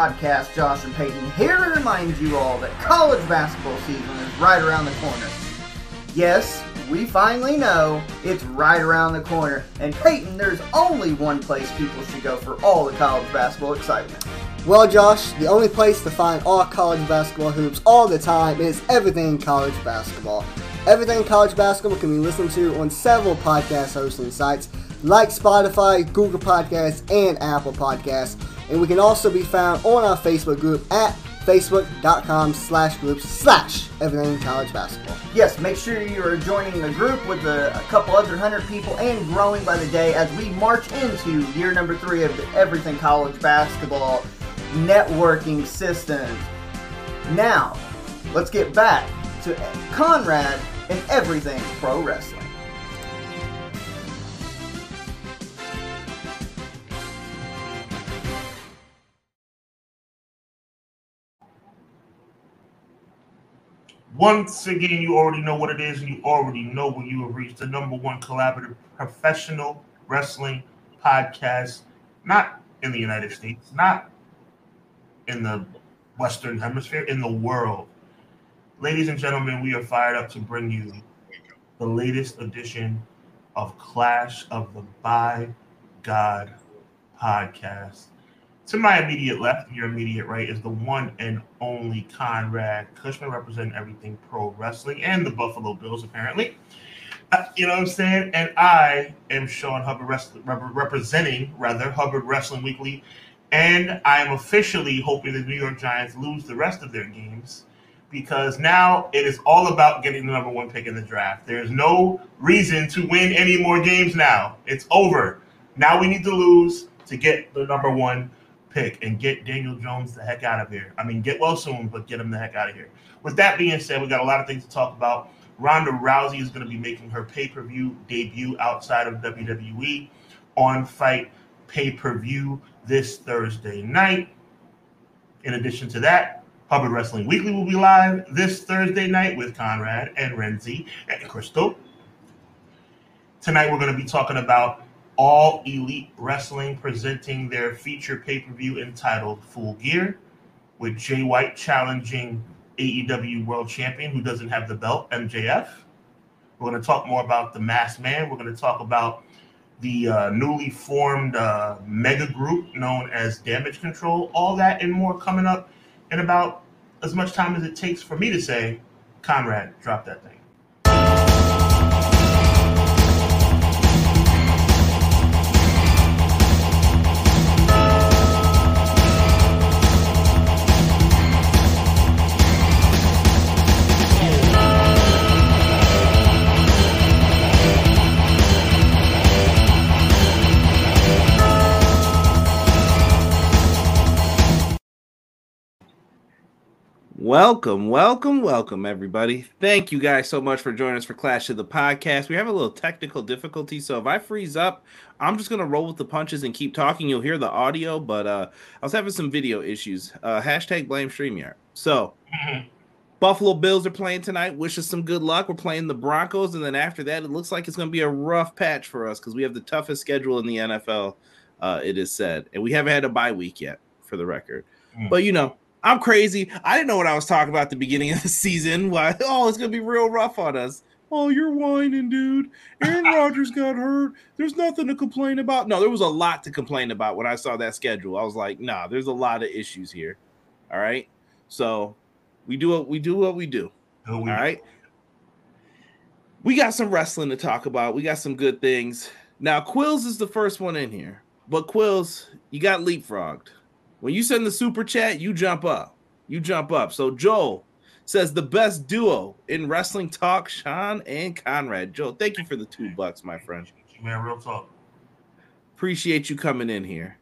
Podcast, Josh and Peyton, here to remind you all that college basketball season is right around the corner. Yes, we finally know it's right around the corner. And Peyton, there's only one place people should go for all the college basketball excitement. Well, Josh, the only place to find all college basketball hoops all the time is Everything College Basketball. Everything College Basketball can be listened to on several podcast hosting sites like Spotify, Google Podcasts, and Apple Podcasts. And we can also be found on our Facebook group at facebook.com slash groups slash everything college basketball. Yes, make sure you are joining the group with a, a, couple other hundred people and growing by the day as we march into year number three of the Everything College Basketball networking system. Now, let's get back to Conrad and everything pro wrestling. Once again, you already know what it is, and you already know when you have reached the number one collaborative professional wrestling podcast, not in the United States, not in the Western Hemisphere, in the world. Ladies and gentlemen, we are fired up to bring you the latest edition of Clash of the By God podcast. To my immediate left, and your immediate right, is the one and only Conrad Cushman, representing everything pro wrestling and the Buffalo Bills, apparently. Uh, you know what I'm saying? And I am Sean Hubbard, Wrestling, representing rather Hubbard Wrestling Weekly, and I am officially hoping the New York Giants lose the rest of their games because now it is all about getting the number one pick in the draft. There's no reason to win any more games now. It's over. Now we need to lose to get the number one pick and get Daniel Jones the heck out of here. I mean, get well soon, but get him the heck out of here. With that being said, we got a lot of things to talk about. Ronda Rousey is going to be making her pay per view debut outside of WWE on FITE pay per view this Thursday night. In addition to that, Hubbard Wrestling Weekly will be live this Thursday night with Conrad and Renzi and Crystal. Tonight, we're going to be talking about all Elite Wrestling presenting their feature pay per view entitled Full Gear, with Jay White challenging AEW World Champion who doesn't have the belt, MJF. We're going to talk more about the Masked Man. We're going to talk about the uh, newly formed uh, mega group known as Damage CTRL. All that and more coming up in about as much time as it takes for me to say, Conrad, drop that thing. Welcome, welcome, welcome, everybody. Thank you guys so much for joining us for Clash of the Podcast. We have a little technical difficulty, so if I freeze up, I'm just gonna roll with the punches and keep talking. You'll hear the audio, but uh, I was having some video issues. Uh, hashtag blame StreamYard. So, mm-hmm. Buffalo Bills are playing tonight. Wish us some good luck. We're playing the Broncos, and then after that, it looks like it's gonna be a rough patch for us because we have the toughest schedule in the NFL. Uh, it is said, and we haven't had a bye week yet, for the record. Mm-hmm. But you know I'm crazy. I didn't know what I was talking about at the beginning of the season. Why? Oh, it's gonna be real rough on us. Oh, you're whining, dude. Aaron Rodgers got hurt. There's nothing to complain about. No, there was a lot to complain about when I saw that schedule. I was like, nah, there's a lot of issues here. All right. So we do what we do what we do. Oh, we all right. We got some wrestling to talk about. We got some good things. Now, Quills is the first one in here. But Quills, you got leapfrogged. When you send the super chat, you jump up. You jump up. So Joel says the best duo in wrestling talk, Sean and Conrad. Joel, thank you for the two bucks, my friend. Man, real talk. Appreciate you coming in here.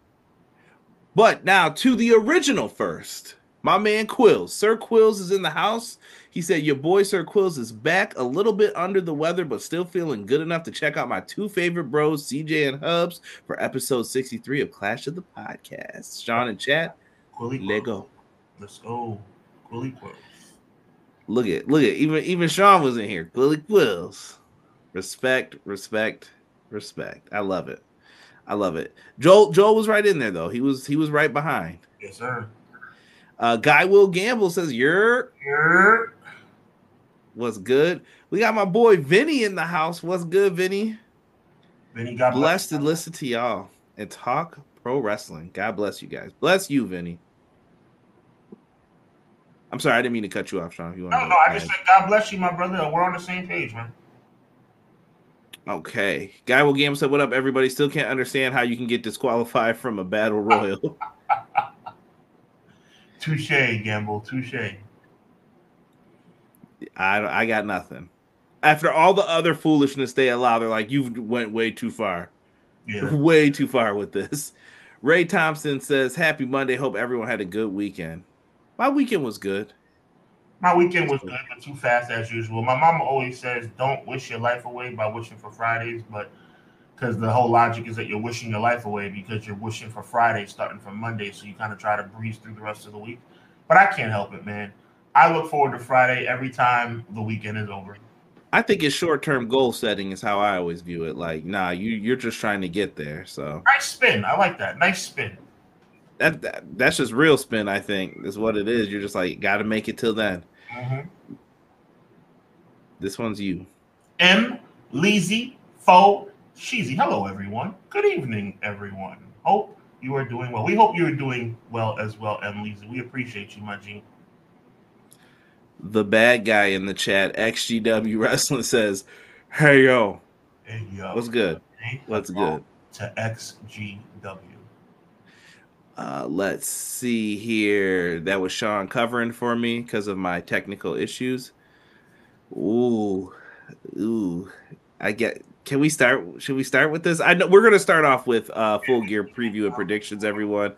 But now to the original first. My man Quills. Sir Quills is in the house. He said, Your boy Sir Quills is back a little bit under the weather, but still feeling good enough to check out my two favorite bros, CJ and Hubs, for episode 63 of Clash of the Podcast. Sean and chat. Quilly Lego. Let's go. Quilly Quills. Look at look at even even Sean was in here. Quilly Quills. Respect, respect, respect. I love it. I love it. Joel Joel was right in there though. He was he was right behind. Yes, sir. Uh, Guy Will Gamble says you're Here. What's good. We got my boy Vinny in the house. What's good, Vinny? He got Blessed to listen to y'all and talk pro wrestling. God bless you guys. Bless you, Vinny. I'm sorry, I didn't mean to cut you off, Sean. If you want No, to no, I just said God bless you, my brother. We're on the same page, man. Okay. Guy Will Gamble said, What up, everybody? Still can't understand how you can get disqualified from a battle royal. Touche, Gamble. Touche. I I got nothing. After all the other foolishness they allow, they're like, you went way too far, Yeah. way too far with this. Ray Thompson says, "Happy Monday. Hope everyone had a good weekend. My weekend was good. My weekend was good, but too fast as usual. My mama always says, "Don't wish your life away by wishing for Fridays," but because the whole logic is that you're wishing your life away because you're wishing for Fridays starting from Monday, so you kind of try to breeze through the rest of the week. But I can't help it, man. I look forward to Friday every time the weekend is over. I think it's short term goal setting is how I always view it. Like, nah, you you're just trying to get there. So Nice spin. I like that. Nice spin. that, that that's just real spin. I think is what it is. You're just like, got to make it till then. hmm This one's you. M. Leezy, Fo, Sheezy. Hello, everyone. Good evening, everyone. Hope you are doing well. We hope you are doing well as well, M. Leezy. We appreciate you, my G. The bad guy in the chat, XGW Wrestling says, "Hey yo, Hey, yo. what's good? Hey, What's good?" To XGW. Uh, let's see here. That was Sean covering for me because of my technical issues. Ooh, ooh. I get. Can we start? Should we start with this? I know we're gonna start off with uh full gear preview and predictions, everyone.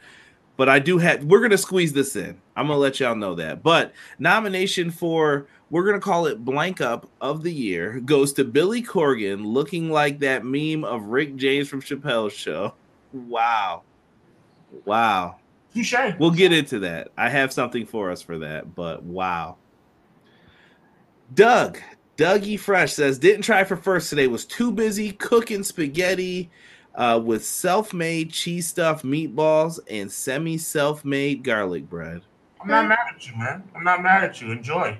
But I do have. We're gonna squeeze this in. I'm gonna let y'all know that. But nomination for we're gonna call it blank up of the year goes to Billy Corgan, looking like that meme of Rick James from Chappelle's show. Wow. Wow. Touche. We'll get into that. I have something for us for that, but wow. Doug, Dougie Fresh says, didn't try for first today, was too busy cooking spaghetti uh, with self made cheese stuffed meatballs and semi self made garlic bread. I'm not mad at you, man. I'm not mad at you. Enjoy.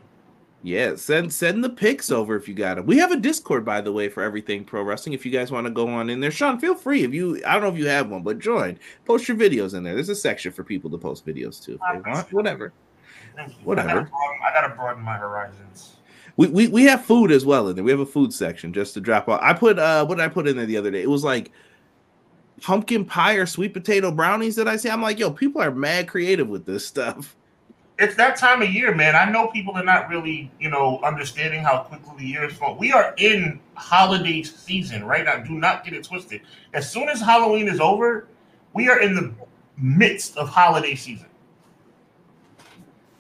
Yeah, send send the pics over if you got them. We have a Discord, by the way, for everything pro wrestling. If you guys want to go on in there, Sean, feel free. If you, I don't know if you have one, but join. Post your videos in there. There's a section for people to post videos too if they want. Whatever. Whatever. I gotta, broaden, I gotta broaden my horizons. We, we we have food as well in there. We have a food section just to drop off. I put uh what did I put in there the other day? It was like pumpkin pie or sweet potato brownies that I see. I'm like, yo, people are mad creative with this stuff. It's that time of year, man. I know people are not really, you know, understanding how quickly the year is going. We are in holiday season right now. Do not get it twisted. As soon as Halloween is over, we are in the midst of holiday season.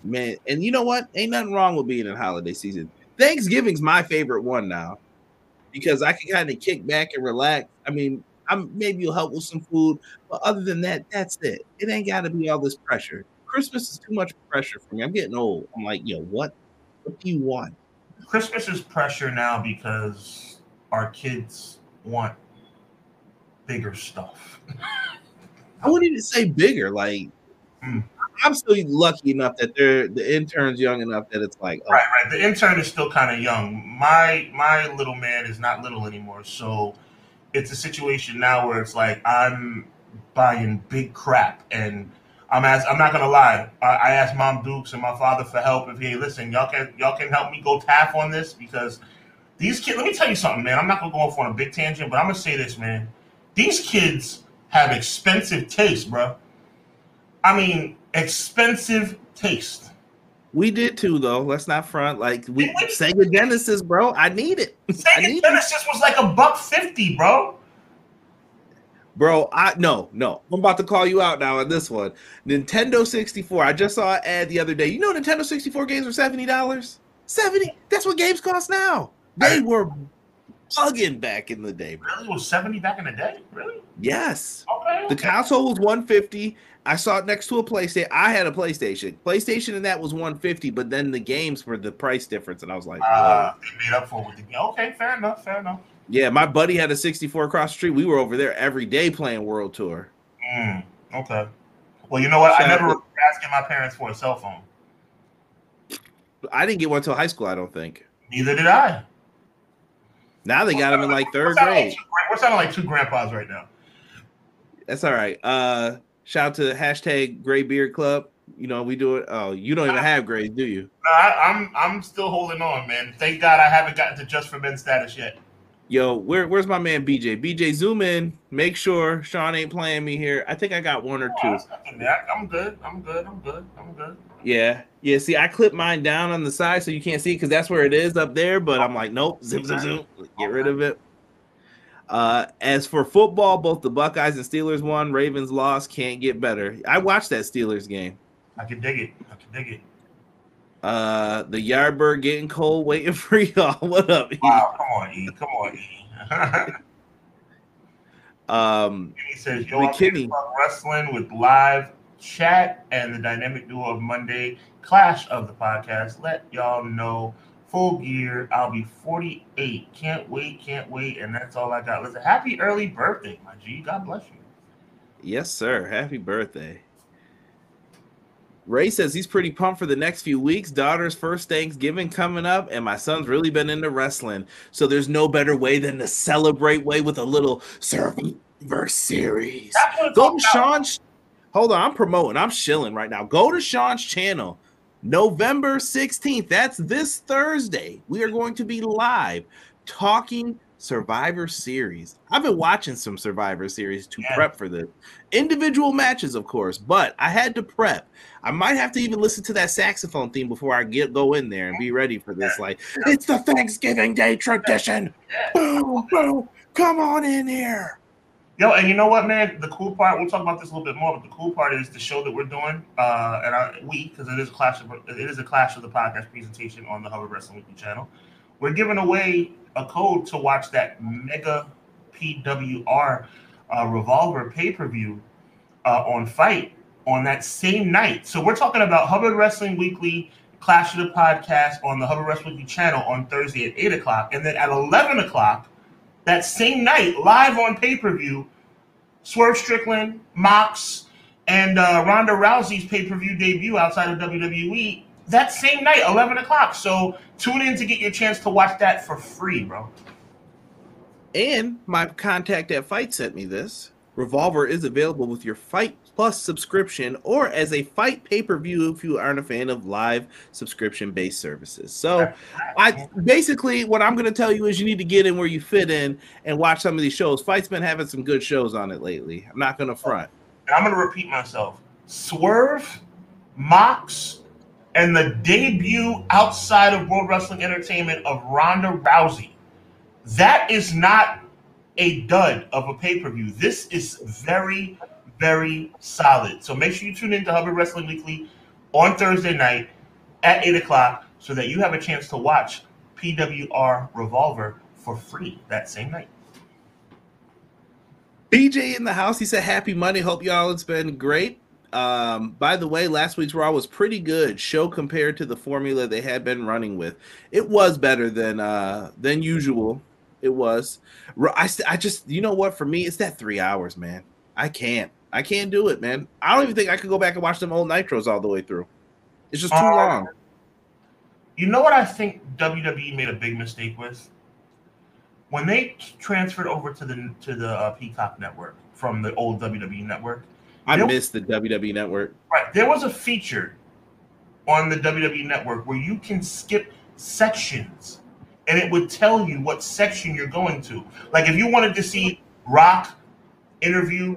Man, and you know what? Ain't nothing wrong with being in holiday season. Thanksgiving's my favorite one now because I can kind of kick back and relax. I mean, I'm maybe you'll help with some food, but other than that, that's it. It ain't got to be all this pressure. Christmas is too much pressure for me. I'm getting old. I'm like, yo, what? What do you want? Christmas is pressure now because our kids want bigger stuff. I wouldn't even say bigger. Like, Mm. I'm still lucky enough that they're the intern's young enough that it's like, oh, Right, right. The intern is still kind of young. My my little man is not little anymore, so it's a situation now where it's like I'm buying big crap, and I'm as I'm not gonna lie. I, I asked Mom Dukes and my father for help. If hey, listen, y'all can y'all can help me go half on this because these kids. Let me tell you something, man. I'm not gonna go off on a big tangent, but I'm gonna say this, man. These kids have expensive taste, bro. I mean, expensive taste. We did too, though. Let's not front. Like, we? Sega Genesis, bro. I need it. I Sega need it. Genesis was like a buck fifty, bro. Bro, I no, no. I'm about to call you out now on this one. Nintendo 64. I just saw an ad the other day. You know Nintendo 64 games were $70? 70? That's what games cost now. They were bugging back in the day, bro. Really, it was seventy back in the day. Really? Yes. Okay. The console was 150. I saw it next to a PlayStation. I had a PlayStation. PlayStation and that was 150, but then the games were the price difference, and I was like, Uh, they made up for it with the game. Okay, fair enough. Fair enough. Yeah, my buddy had a 64 across the street. We were over there every day playing World Tour. Mm, okay. Well, you know what? Shout I never to- asking my parents for a cell phone. I didn't get one until high school, I don't think. Neither did I. Now they got him in like third sounding like grade. two We're sounding like two grandpas right now. That's all right. Uh shout out to hashtag Gray Beard Club. You know, we do it. Oh, you don't even have grays, do you? No, I, I'm I'm still holding on, man. Thank God I haven't gotten to just for men status yet. Yo, where, where's my man BJ? BJ, zoom in. Make sure Sean ain't playing me here. I think I got one or two. that's nothing there. I'm good. I'm good. I'm good. I'm good. Yeah, yeah. See, I clip mine down on the side so you can't see because that's where it is up there. But I'm like, nope, zip, zip, zip. Get rid of it. Uh, as for football, both the Buckeyes and Steelers won. Ravens lost. Can't get better. I watched that Steelers game. I can dig it. I can dig it. Uh, the Yardbird getting cold, waiting for y'all. What up? E? Wow, come on, E. Come on, E. Um, he says, Yo, I'm McKinney. here to talk wrestling with live chat and the dynamic duo of Monday Clash of the podcast. Let y'all know full gear. I'll be 48. Can't wait, can't wait. And that's all I got. Listen, happy early birthday, my G. God bless you. Yes, sir. Happy birthday. Ray says he's pretty pumped for the next few weeks. Daughter's first Thanksgiving coming up, and my son's really been into wrestling. So there's no better way than to celebrate way with a little Survivor Series. Go to. Sean's. Hold on, I'm promoting. I'm shilling right now. Go to Sean's channel. November 16th. That's this Thursday. We are going to be live talking Survivor Series. I've been watching some Survivor Series to Yeah. prep for this. Individual matches, of course, but I had to prep. I might have to even listen to that saxophone theme before I get go in there and be ready for this. Like, it's the Thanksgiving Day tradition. Boom, boom. Come on in here. Yo, and you know what, man? The cool part, we'll talk about this a little bit more, but the cool part is the show that we're doing, uh, and I, we, because it is a clash of it is a clash of the podcast presentation on the Hubbard Wrestling Weekly channel. We're giving away a code to watch that mega PWR uh, Revolver pay per view uh, on FITE on that same night. So we're talking about Hubbard Wrestling Weekly Clash of the Podcast on the Hubbard Wrestling Weekly channel on Thursday at eight o'clock, and then at eleven o'clock that same night, live on pay per view, Swerve Strickland, Mox, and uh, Ronda Rousey's pay per view debut outside of WWE that same night, 11 o'clock. So tune in to get your chance to watch that for free, bro. And my contact at FITE sent me this. Revolver is available with your FITE Plus subscription or as a FITE pay per view if you aren't a fan of live subscription based services. So, I basically what I'm going to tell you is you need to get in where you fit in and watch some of these shows. FITE's been having some good shows on it lately. I'm not going to front. And I'm going to repeat myself Swerve, Mox, and the debut outside of World Wrestling Entertainment of Ronda Rousey. That is not a dud of a pay per view. This is very, very solid. So make sure you tune in to Hubbard Wrestling Weekly on Thursday night at 8 o'clock so that you have a chance to watch PWR Revolver for free that same night. BJ in the house. He said, Happy Monday. Hope y'all it's been great. Um, by the way, last week's Raw was pretty good. Show compared to the formula they had been running with. It was better than uh than usual. It was. I, I just you know what for me it's that three hours, man. I can't. I can't do it, man. I don't even think I could go back and watch them old nitros all the way through. It's just too Uh, long. You know what I think WWE made a big mistake with when they transferred over to the to the uh, Peacock network from the old WWE network. I Nope. miss the WWE network. Right, there was a feature on the WWE network where you can skip sections, and it would tell you what section you're going to. Like if you wanted to see Rock interview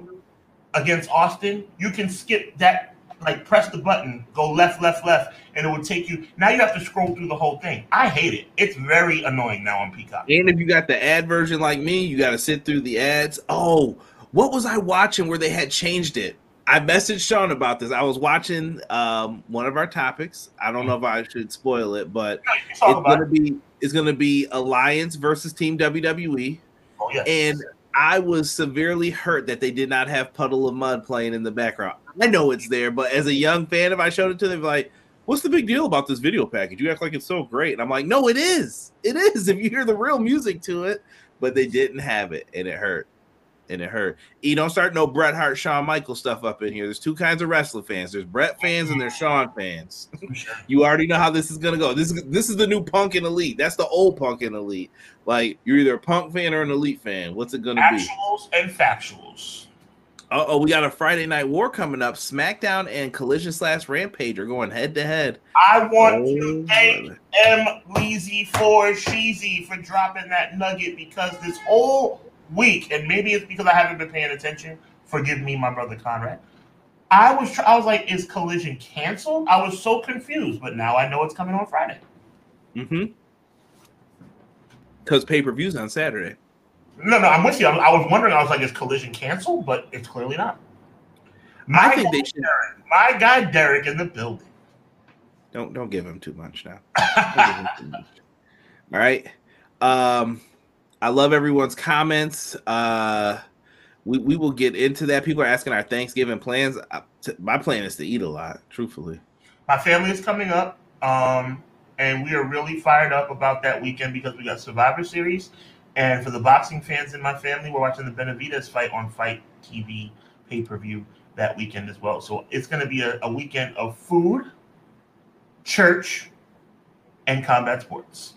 against Austin, you can skip that. Like press the button, go left, left, left, and it would take you. Now you have to scroll through the whole thing. I hate it. It's very annoying now on Peacock. And if you got the ad version like me, you got to sit through the ads. Oh, what was I watching where they had changed it? I messaged Sean about this. I was watching um, one of our topics. I don't know if I should spoil it, but No, you can talk it's gonna it. be it's gonna be Alliance versus Team WWE, Oh yes. and I was severely hurt that they did not have Puddle of Mudd playing in the background. I know it's there, but as a young fan, if I showed it to them, like, what's the big deal about this video package? You act like it's so great, and I'm like, no, it is. It is. If you hear the real music to it, but they didn't have it, and it hurt. And it hurt. You don't start no Bret Hart, Shawn Michaels stuff up in here. There's two kinds of wrestling fans. There's Bret fans and there's Shawn fans. you already know how this is gonna go. This is this is the new Punk and Elite. That's the old Punk and Elite. Like you're either a Punk fan or an Elite fan. What's it gonna Actuals be? Actuals and factuals. Uh oh, we got a Friday Night War coming up. SmackDown and Collision slash Rampage are going head to head. I want oh, to thank M. Leezy for Sheezy for dropping that nugget because this whole week, and maybe it's because I haven't been paying attention. Forgive me, my brother Conrad. I was I was like, is Collision canceled? I was so confused, but now I know it's coming on Friday. Mm-hmm. Because pay per views on Saturday. No, no, I'm with you. I, I, was wondering. I was like, is Collision canceled? But it's clearly not. My I think they should. Derek, my guy Derek in the building. Don't don't give him too much now. too much. All right. Um, I love everyone's comments. Uh, we we will get into that. People are asking our Thanksgiving plans. my plan is to eat a lot. Truthfully, my family is coming up. Um, and we are really fired up about that weekend because we got Survivor Series and for the boxing fans in my family, we're watching the Benavidez fight on FITE TV pay per view that weekend as well. So it's going to be a, a, weekend of food, church, and combat sports.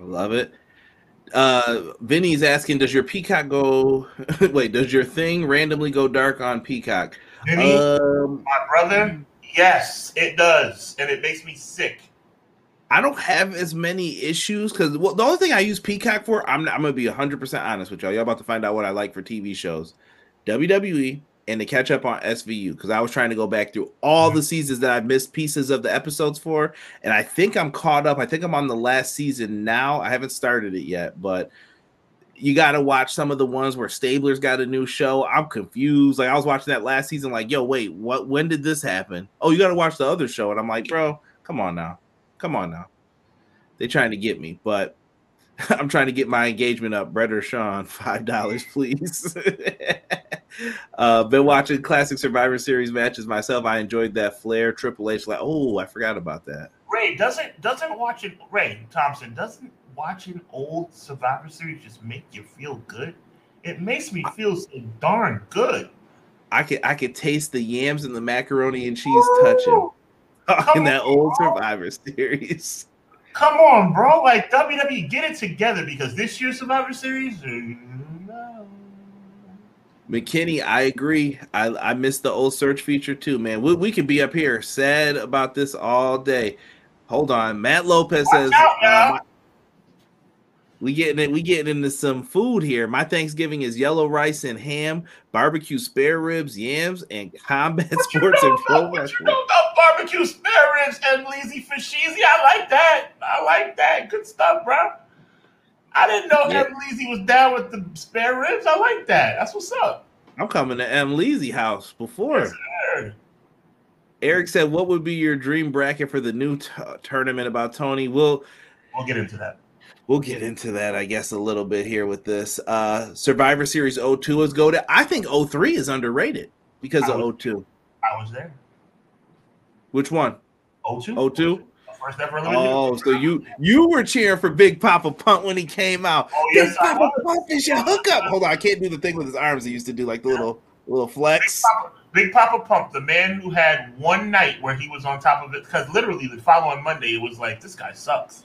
Love it. Uh, Vinny's asking, does your Peacock go? wait, does your thing randomly go dark on Peacock? Vinny, um, my brother, yes, it does, and it makes me sick. I don't have as many issues because well, the only thing I use Peacock for, I'm, I'm gonna be 100 percent honest with y'all. Y'all about to find out what I like for TV shows, WWE, and to catch up on SVU because I was trying to go back through all the mm-hmm. seasons that I missed pieces of the episodes for, and I think I'm caught up. I think I'm on the last season now. I haven't started it yet, but you got to watch some of the ones where Stabler's got a new show. I'm confused. Like I was watching that last season, like, yo, wait, what? When did this happen? Oh, you got to watch the other show, and I'm like, bro, come on now. Come on now. They're trying to get me, but I'm trying to get my engagement up. Brett or Sean, five dollars, please. uh, been watching classic Survivor Series matches myself. I enjoyed that Flair Triple H. Like, oh, I forgot about that. Ray doesn't doesn't watching Ray Thompson doesn't watching old Survivor Series just make you feel good. It makes me feel so darn good. I could I could taste the yams and the macaroni and cheese touching in that old Survivor Series. Come on, bro. Like WWE, get it together because this year's Survivor Series. No. McKinney, I agree. I I missed the old search feature too, man. We, we could be up here sad about this all day. Hold on, Matt Lopez Watch says. Out, uh, we getting it, we getting into some food here. My Thanksgiving is yellow rice and ham, barbecue spare ribs, yams, and combat what sports and pro wrestling. Barbecue spare ribs and lazy fashizi. I like that. I like that. Good stuff, bro. I didn't know yeah. M. Was down with the spare ribs. I like that. That's what's up. I'm coming to M. Leezy house before. Yes, Eric said, "What would be your dream bracket for the new t- tournament about Tony?" We'll we'll get into that we'll get into that, I guess, a little bit here with this. Uh Survivor Series 02 is go to I think 03 is underrated because I of was, 02. I was there. Which one? 02. 02? First ever oh, so you you were cheering for Big Papa Pump when he came out. Oh, yes, Big Papa Pump is your hookup. Hold on, I can't do the thing with his arms. He used to do like the little little flex. Big Papa, Big Papa Pump, the man who had one night where he was on top of it, because literally the following Monday it was like this guy sucks.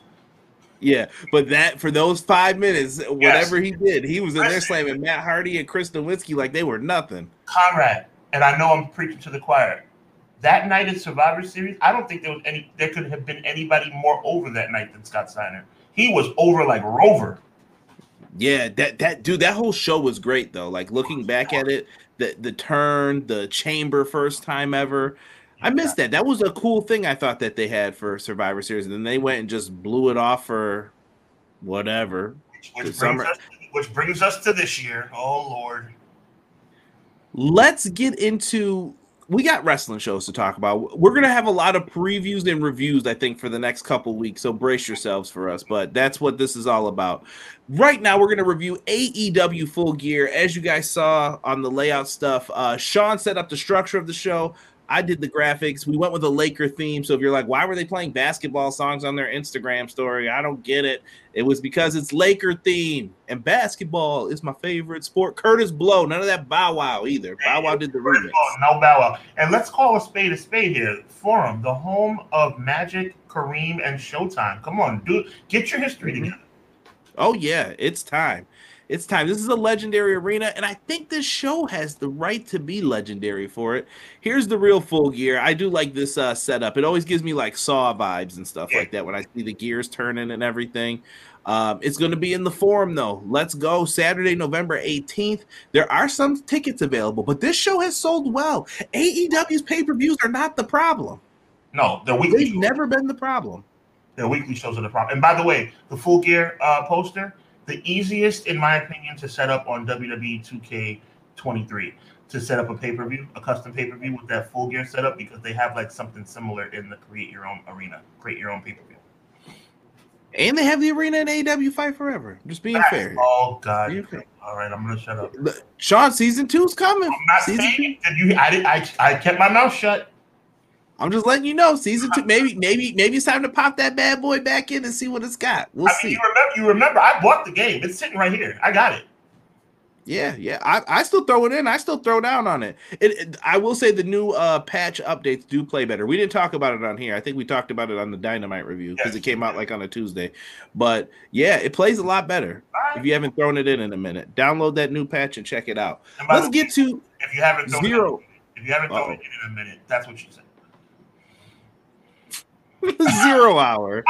Yeah, but that for those five minutes, whatever yes. he did, he was in there slamming Matt Hardy and Chris Nowinski like they were nothing. Conrad, and I know I'm preaching to the choir. That night in Survivor Series, I don't think there was any. There could have been anybody more over that night than Scott Steiner. He was over like Rover. Yeah, that that dude, that whole show was great though. Like looking back at it, the the turn, the chamber first time ever. I missed that. That was a cool thing I thought that they had for Survivor Series, and then they went and just blew it off for whatever. Which, which, brings, us, which brings us to this year. Oh Lord. Let's get into we got wrestling shows to talk about. We're gonna have a lot of previews and reviews, I think, for the next couple weeks. So brace yourselves for us. But that's what this is all about. Right now, we're gonna review AEW Full Gear. As you guys saw on the layout stuff, uh, Sean set up the structure of the show. I did the graphics. We went with a Laker theme. So if you're like, why were they playing basketball songs on their Instagram story? I don't get it. It was because it's Laker theme and basketball is my favorite sport. Kurtis Blow, none of that Bow Wow either. Bow Wow did the remix. No Bow Wow. And let's call a spade a spade here. Forum, the home of Magic, Kareem, and Showtime. Come on, dude, get your history mm-hmm. together. Oh yeah, it's time. It's time. This is a legendary arena, and I think this show has the right to be legendary for it. Here's the real full gear. I do like this uh, setup. It always gives me like Saw vibes and stuff like that when I see the gears turning and everything. Um, it's going to be in the forum though. Let's go Saturday, November 18th. There are some tickets available, but this show has sold well. AEW's pay per views are not the problem. No, the weekly. They've never been the problem. The weekly shows are the problem. And by the way, the full gear uh, poster the easiest, in my opinion, to set up on WWE 2K23 to set up a pay per view, a custom pay per view with that full gear setup because they have like something similar in the create your own arena, create your own pay per view. And they have the arena in AEW Fight Forever. Just being That's fair. Oh God. All right, I'm gonna shut up. Sean, season two's coming. I'm not season saying two. you. I did. I I kept my mouth shut. I'm just letting you know, season two. Maybe, maybe, maybe it's time to pop that bad boy back in and see what it's got. We'll I see. you remember? You remember? I bought the game. It's sitting right here. I got it. Yeah, yeah. I, I still throw it in. I still throw down on it. it, it I will say the new uh, patch updates do play better. We didn't talk about it on here. I think we talked about it on the Dynamite review because yes. it came out like on a Tuesday. But yeah, it plays a lot better right. if you haven't thrown it in in a minute. Download that new patch and check it out. Let's get to if you haven't zero. It, if you haven't thrown it in a minute, that's what you said. Zero hour.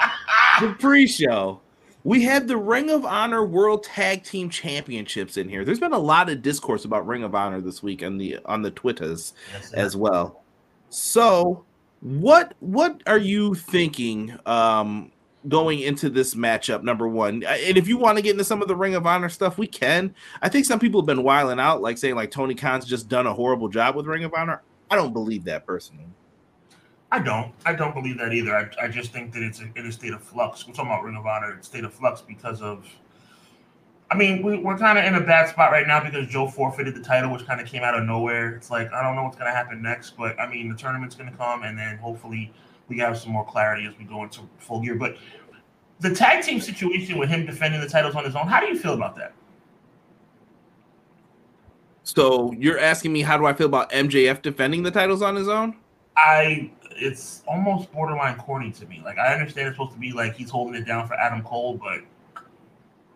the pre-show. We had the Ring of Honor World Tag Team Championships in here. There's been a lot of discourse about Ring of Honor this week on the on the Twitters yes, as well. So, what what are you thinking um, going into this matchup? Number one, and if you want to get into some of the Ring of Honor stuff, we can. I think some people have been wiling out, like saying like Tony Khan's just done a horrible job with Ring of Honor. I don't believe that personally. I don't. I don't believe that either. I, I just think that it's a, in a state of flux. We're talking about Ring of Honor, state of flux because of. I mean, we, we're kind of in a bad spot right now because Joe forfeited the title, which kind of came out of nowhere. It's like I don't know what's going to happen next, but I mean, the tournament's going to come, and then hopefully we have some more clarity as we go into full gear. But the tag team situation with him defending the titles on his own, how do you feel about that? So you're asking me how do I feel about MJF defending the titles on his own? I it's almost borderline corny to me. Like I understand it's supposed to be like he's holding it down for Adam Cole, but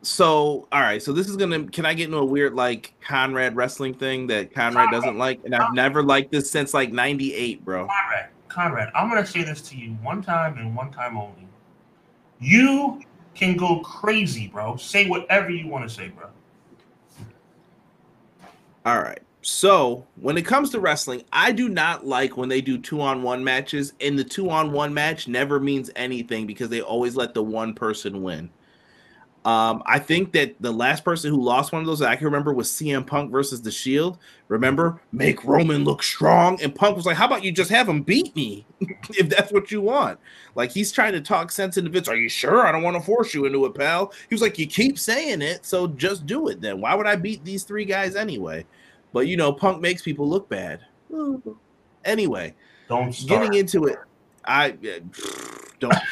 so all right, so this is gonna can I get into a weird like Conrad wrestling thing that Conrad doesn't like, and I've never liked this since like '98, bro. Conrad, Conrad, I'm gonna say this to you one time and one time only. You can go crazy, bro. Say whatever you want to say, bro. All right. So when it comes to wrestling, I do not like when they do two on one matches, and the two on one match never means anything because they always let the one person win. Um, I think that the last person who lost one of those I can remember was CM Punk versus The Shield. Remember, make Roman look strong, and Punk was like, "How about you just have him beat me if that's what you want?" Like he's trying to talk sense into Vince. Are you sure? I don't want to force you into it, pal. He was like, "You keep saying it, so just do it then. Why would I beat these three guys anyway?" But you know, Punk makes people look bad. Anyway, don't start. getting into it. I uh, don't.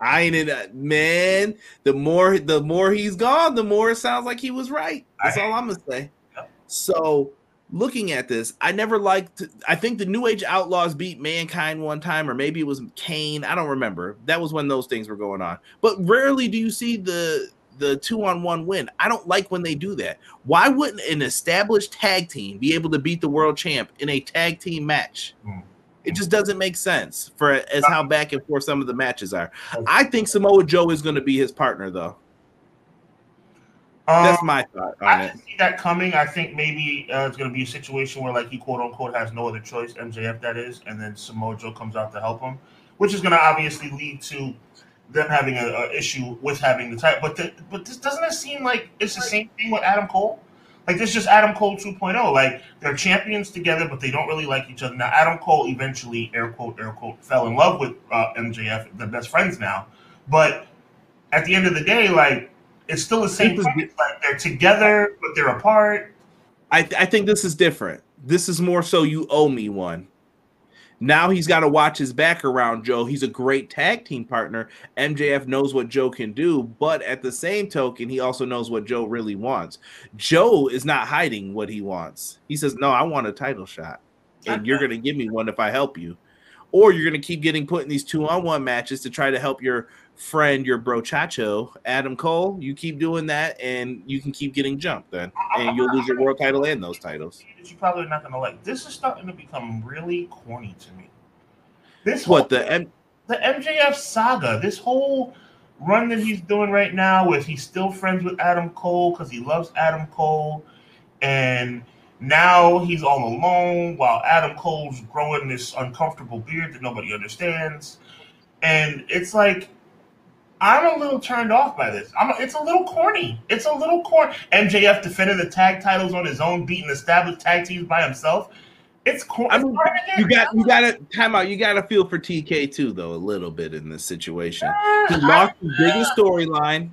I ain't in that man. The more the more he's gone, the more it sounds like he was right. That's all I'm gonna say. Yep. So looking at this, I never liked. I think the New Age Outlaws beat Mankind one time, or maybe it was Kane. I don't remember. That was when those things were going on. But rarely do you see the the two on one win. I don't like when they do that. Why wouldn't an established tag team be able to beat the world champ in a tag team match? Mm. It just doesn't make sense for as how back and forth some of the matches are. I think Samoa Joe is going to be his partner, though. Um, That's my thought on I it. see that coming. I think maybe uh, it's going to be a situation where, like, he quote unquote has no other choice, MJF that is, and then Samoa Joe comes out to help him, which is going to obviously lead to them having a, a, issue with having the title. But the, but this doesn't it seem like it's the same thing with Adam Cole? Like this is just Adam Cole 2.0. Like they're champions together, but they don't really like each other. Now Adam Cole eventually, air quote, air quote, fell in love with uh, MJF. They're best friends now. But at the end of the day, like it's still the same. Like they're together, but they're apart. I, th- I think this is different this is more so you owe me one. Now he's got to watch his back around Joe. He's a great tag team partner. MJF knows what Joe can do, but at the same token, he also knows what Joe really wants. Joe is not hiding what he wants. He says, No, I want a title shot. And you're going to give me one if I help you. Or you're going to keep getting put in these two on one matches to try to help your friend, your brochacho, Adam Cole. You keep doing that, and you can keep getting jumped then. And you'll lose your world title and those titles. You're probably not going to like. This is starting to become really corny to me. This what the M- the MJF saga, this whole run that he's doing right now, with he's still friends with Adam Cole because he loves Adam Cole, and now he's all alone while Adam Cole's growing this uncomfortable beard that nobody understands, and it's like. I'm a little turned off by this. I'm a, it's a little corny. It's a little corny. MJF defended the tag titles on his own, beating established tag teams by himself. It's cool. I mean, you got you got to time out. You got to feel for TK too, though, a little bit in this situation. He lost the biggest storyline.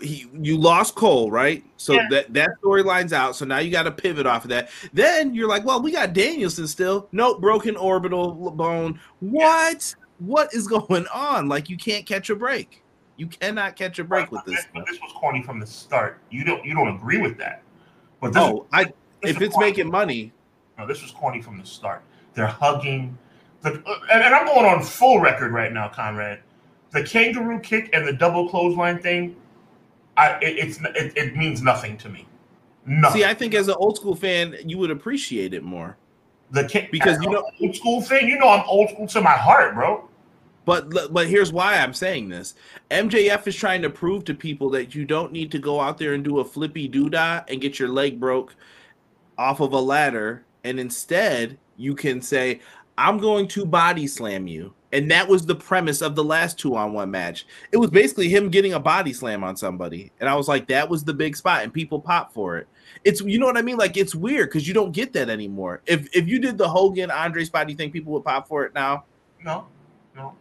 He you lost Cole, right? So yeah. that that storyline's out. So now you got to pivot off of that. Then you're like, well, we got Danielson still. Nope, broken orbital bone. What? Yeah. What is going on? Like you can't catch a break. You cannot catch a break with this. But this was corny from the start. You don't you don't agree with that. But this oh, I if it's corny. making money. No, this was corny from the start. They're hugging. The, and, and, I'm going on full record right now, Conrad. The kangaroo kick and the double clothesline thing, I it, it's it, it means nothing to me. Nothing. See, I think as an old school fan, you would appreciate it more. The kick because you know old school thing. you know I'm old school to my heart, bro. But but here's why I'm saying this. MJF is trying to prove to people that you don't need to go out there and do a flippy doodah and get your leg broke off of a ladder and instead you can say i'm going to body slam you and that was the premise of the last two on one match. It was basically him getting a body slam on somebody. And i was like that was the big spot and people pop for it. It's you know what i mean? Like it's weird because you don't get that anymore. If if you did the hogan andre spot do you think people would pop for it now. No no.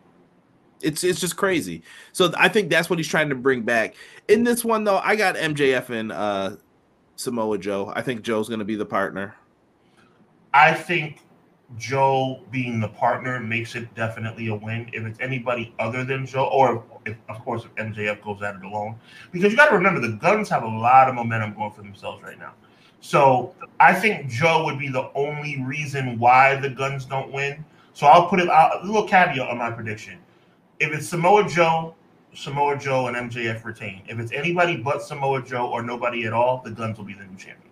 It's it's just crazy. So i think that's what he's trying to bring back. In this one though i got mjf and uh Samoa Joe. I think Joe's going to be the partner. I think Joe being the partner makes it definitely a win. If it's anybody other than Joe, or if, of course if MJF goes at it alone, because you got to remember the Gunns have a lot of momentum going for themselves right now. So I think Joe would be the only reason why the Gunns don't win. So I'll put it a little caveat on my prediction. If it's Samoa Joe, Samoa Joe and MJF retain. If it's anybody but Samoa Joe or nobody at all, the Gunns will be the new champions.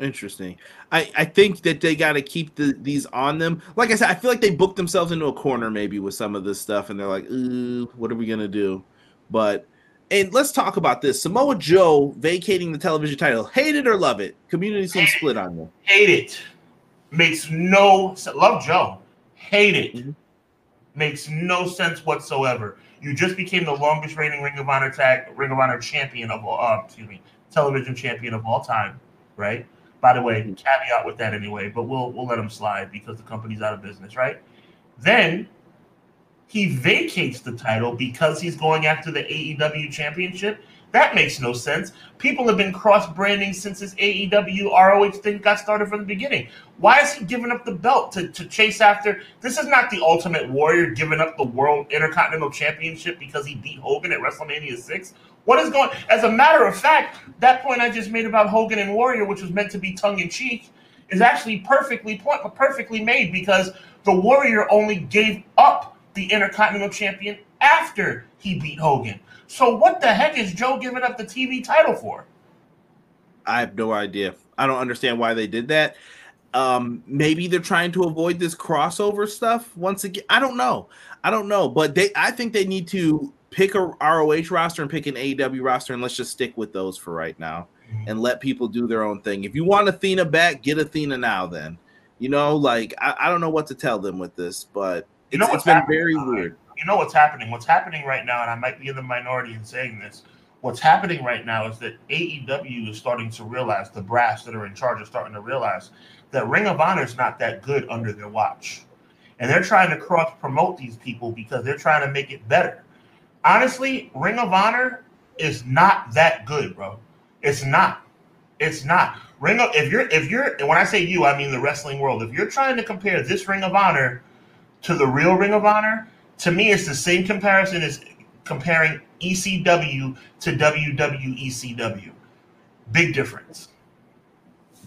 Interesting. I, I think that they got to keep the, these on them. Like I said, I feel like they booked themselves into a corner maybe with some of this stuff, and they're like, "Ooh, what are we gonna do?" But and let's talk about this. Samoa Joe vacating the television title. Hate it or love it? Community seems split on them. Hate it. Makes no love Joe. Hate it. Mm-hmm. Makes no sense whatsoever. You just became the longest reigning Ring of Honor tag Ring of Honor champion of all, uh, excuse me, television champion of all time, right? By the way, mm-hmm. caveat with that anyway, but we'll we'll let him slide because the company's out of business, right? Then he vacates the title because he's going after the AEW championship that makes no sense. People have been cross branding since his AEW ROH thing got started from the beginning. Why is he giving up the belt to, to chase after? This is not the Ultimate Warrior giving up the World Intercontinental Championship because he beat Hogan at WrestleMania 6. What is going As a matter of fact, that point I just made about Hogan and Warrior, which was meant to be tongue in cheek, is actually perfectly point, perfectly made because the Warrior only gave up the Intercontinental Champion after he beat Hogan. So what the heck is Joe giving up the TV title for? I have no idea. I don't understand why they did that. Um, maybe they're trying to avoid this crossover stuff once again. I don't know. I don't know, but they I think they need to pick a ROH roster and pick an AEW roster and let's just stick with those for right now mm-hmm. and let people do their own thing. If you want Athena back, get Athena now then. You know, like I, I don't know what to tell them with this, but it's, you know it's been very weird you know what's happening. What's happening right now, and I might be in the minority in saying this. What's happening right now is that AEW is starting to realize the brass that are in charge are starting to realize that Ring of Honor is not that good under their watch, and they're trying to cross promote these people because they're trying to make it better. Honestly, Ring of Honor is not that good, bro. It's not. It's not Ring of if you're if you're when I say you, I mean the wrestling world. If you're trying to compare this Ring of Honor to the real Ring of Honor, to me it's the same comparison as comparing ECW to WWECW. Big difference.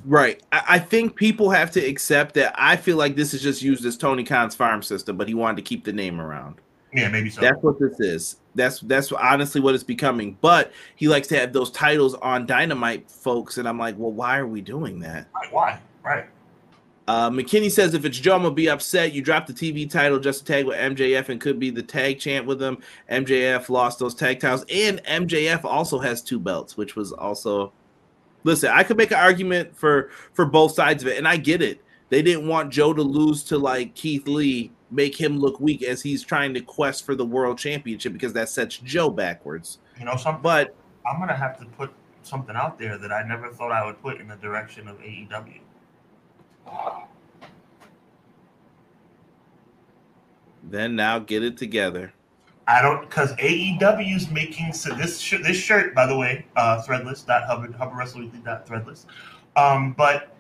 Right. I, I, think people have to accept that. I feel like this is just used as Tony Khan's farm system, but he wanted to keep the name around. Yeah, maybe so. That's what this is. That's that's honestly what it's becoming. But he likes to have those titles on Dynamite, folks, and I'm like, well, why are we doing that? Why? Right. Uh, McKinney says if it's Joe, I'm gonna be upset. You dropped the TV title just to tag with MJF and could be the tag champ with him. MJF lost those tag titles, and MJF also has two belts, which was also. Listen, I could make an argument for for both sides of it, and I get it. They didn't want Joe to lose to like Keith Lee, make him look weak as he's trying to quest for the world championship because that sets Joe backwards. You know something? But I'm gonna have to put something out there that I never thought I would put in the direction of AEW. Then now get it together. I don't because AEW is making so this sh- this shirt by the way uh threadless dot Hubbard Hubbard Weekly dot threadless, um but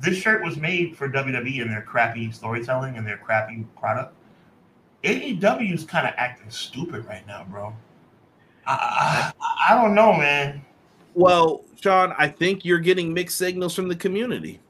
this shirt was made for WWE and their crappy storytelling and their crappy product. AEW is kind of acting stupid right now, bro. I, I, I don't know, man. Well, Sean, I think you're getting mixed signals from the community.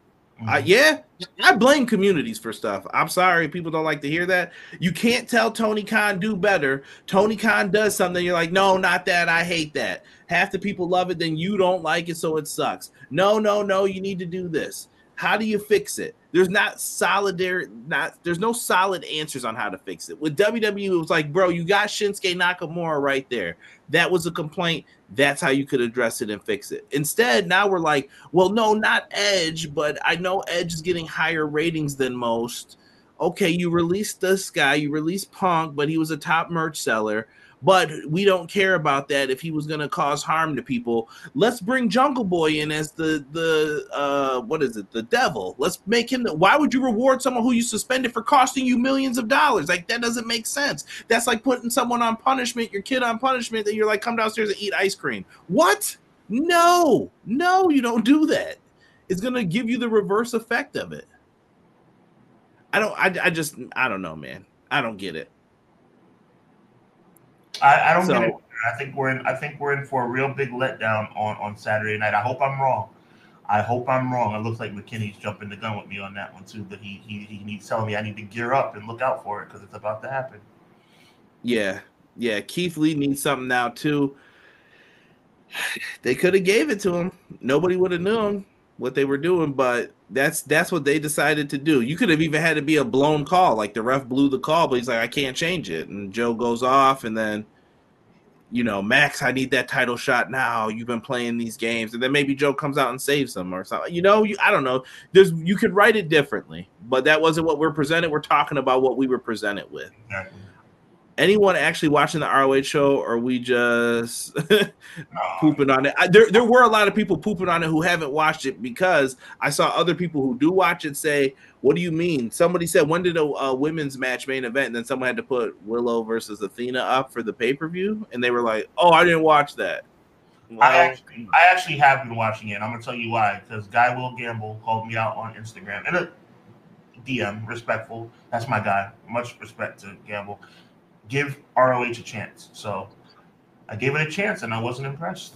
Mm-hmm. Uh, yeah, I blame communities for stuff. I'm sorry, people don't like to hear that. You can't tell Tony Khan do better. Tony Khan does something, you're like, no, not that. I hate that. Half the people love it, then you don't like it, so it sucks. No, no, no. You need to do this. How do you fix it? There's not solidary, not there's no solid answers on how to fix it. With WWE, it was like, bro, you got Shinsuke Nakamura right there. That was a complaint. That's how you could address it and fix it. Instead, now we're like, well, no, not Edge, but I know Edge is getting higher ratings than most. Okay, you released this guy, you released Punk, but he was a top merch seller but we don't care about that if he was going to cause harm to people. Let's bring jungle boy in as the the uh what is it? The devil. Let's make him the, why would you reward someone who you suspended for costing you millions of dollars? Like that doesn't make sense. That's like putting someone on punishment your kid on punishment that you're like come downstairs and eat ice cream. What? No. No you don't do that. It's going to give you the reverse effect of it. I don't I, I just i don't know man. I don't get it I, I don't so, get it. I think we're in. I think we're in for a real big letdown on on Saturday night. I hope I'm wrong. I hope I'm wrong. It looks like McKinney's jumping the gun with me on that one too. But he he he needs telling me I need to gear up and look out for it because it's about to happen. Yeah, yeah. Keith Lee needs something now too. They could have gave it to him. Nobody would have known what they were doing, but that's that's what they decided to do. You could have even had to be a blown call, like the ref blew the call, but he's like, I can't change it, and Joe goes off, and then you know, Max, I need that title shot now. You've been playing these games, and then maybe Joe comes out and saves him or something. You know, you, I don't know. There's you could write it differently, but that wasn't what we're presented. We're talking about what we were presented with. Exactly anyone actually watching the ROH show, or we just oh. pooping on it? I, there, there were a lot of people pooping on it who haven't watched it because I saw other people who do watch it say, "What do you mean?" Somebody said, "When did a, a women's match main event?" And then someone had to put Willow versus Athena up for the pay per view, and they were like, "Oh, I didn't watch that." Well, I actually, I actually have been watching it. I'm gonna tell you why. Because Guy Will Gamble called me out on Instagram and uh, a DM, respectful. That's my guy. Much respect to Gamble give ROH a chance. So I gave it a chance and I wasn't impressed.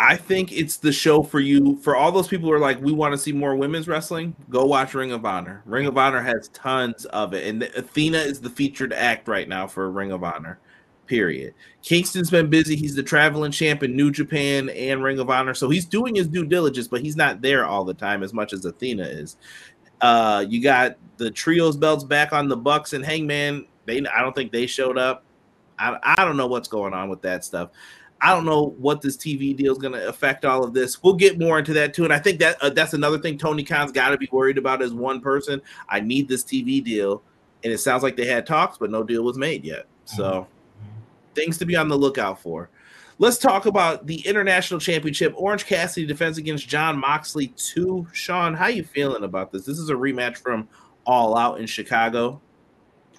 I think it's the show for you. For all those people who are like, we want to see more women's wrestling, go watch Ring of Honor. Ring of Honor has tons of it. And Athena is the featured act right now for Ring of Honor, period. Kingston's been busy. He's the traveling champ in New Japan and Ring of Honor. So he's doing his due diligence, but he's not there all the time as much as Athena is. Uh, you got the trios belts back on the Bucks and Hangman they I don't think they showed up. I, I don't know what's going on with that stuff. I don't know what this TV deal is going to affect all of this. We'll get more into that too, and I think that uh, that's another thing Tony Khan's got to be worried about as one person. I need this TV deal, and it sounds like they had talks, but no deal was made yet. So mm-hmm. things to be on the lookout for. Let's talk about the international championship. Orange Cassidy defends against Jon Moxley. Two. Sean, how you feeling about this? This is a rematch from All Out in Chicago.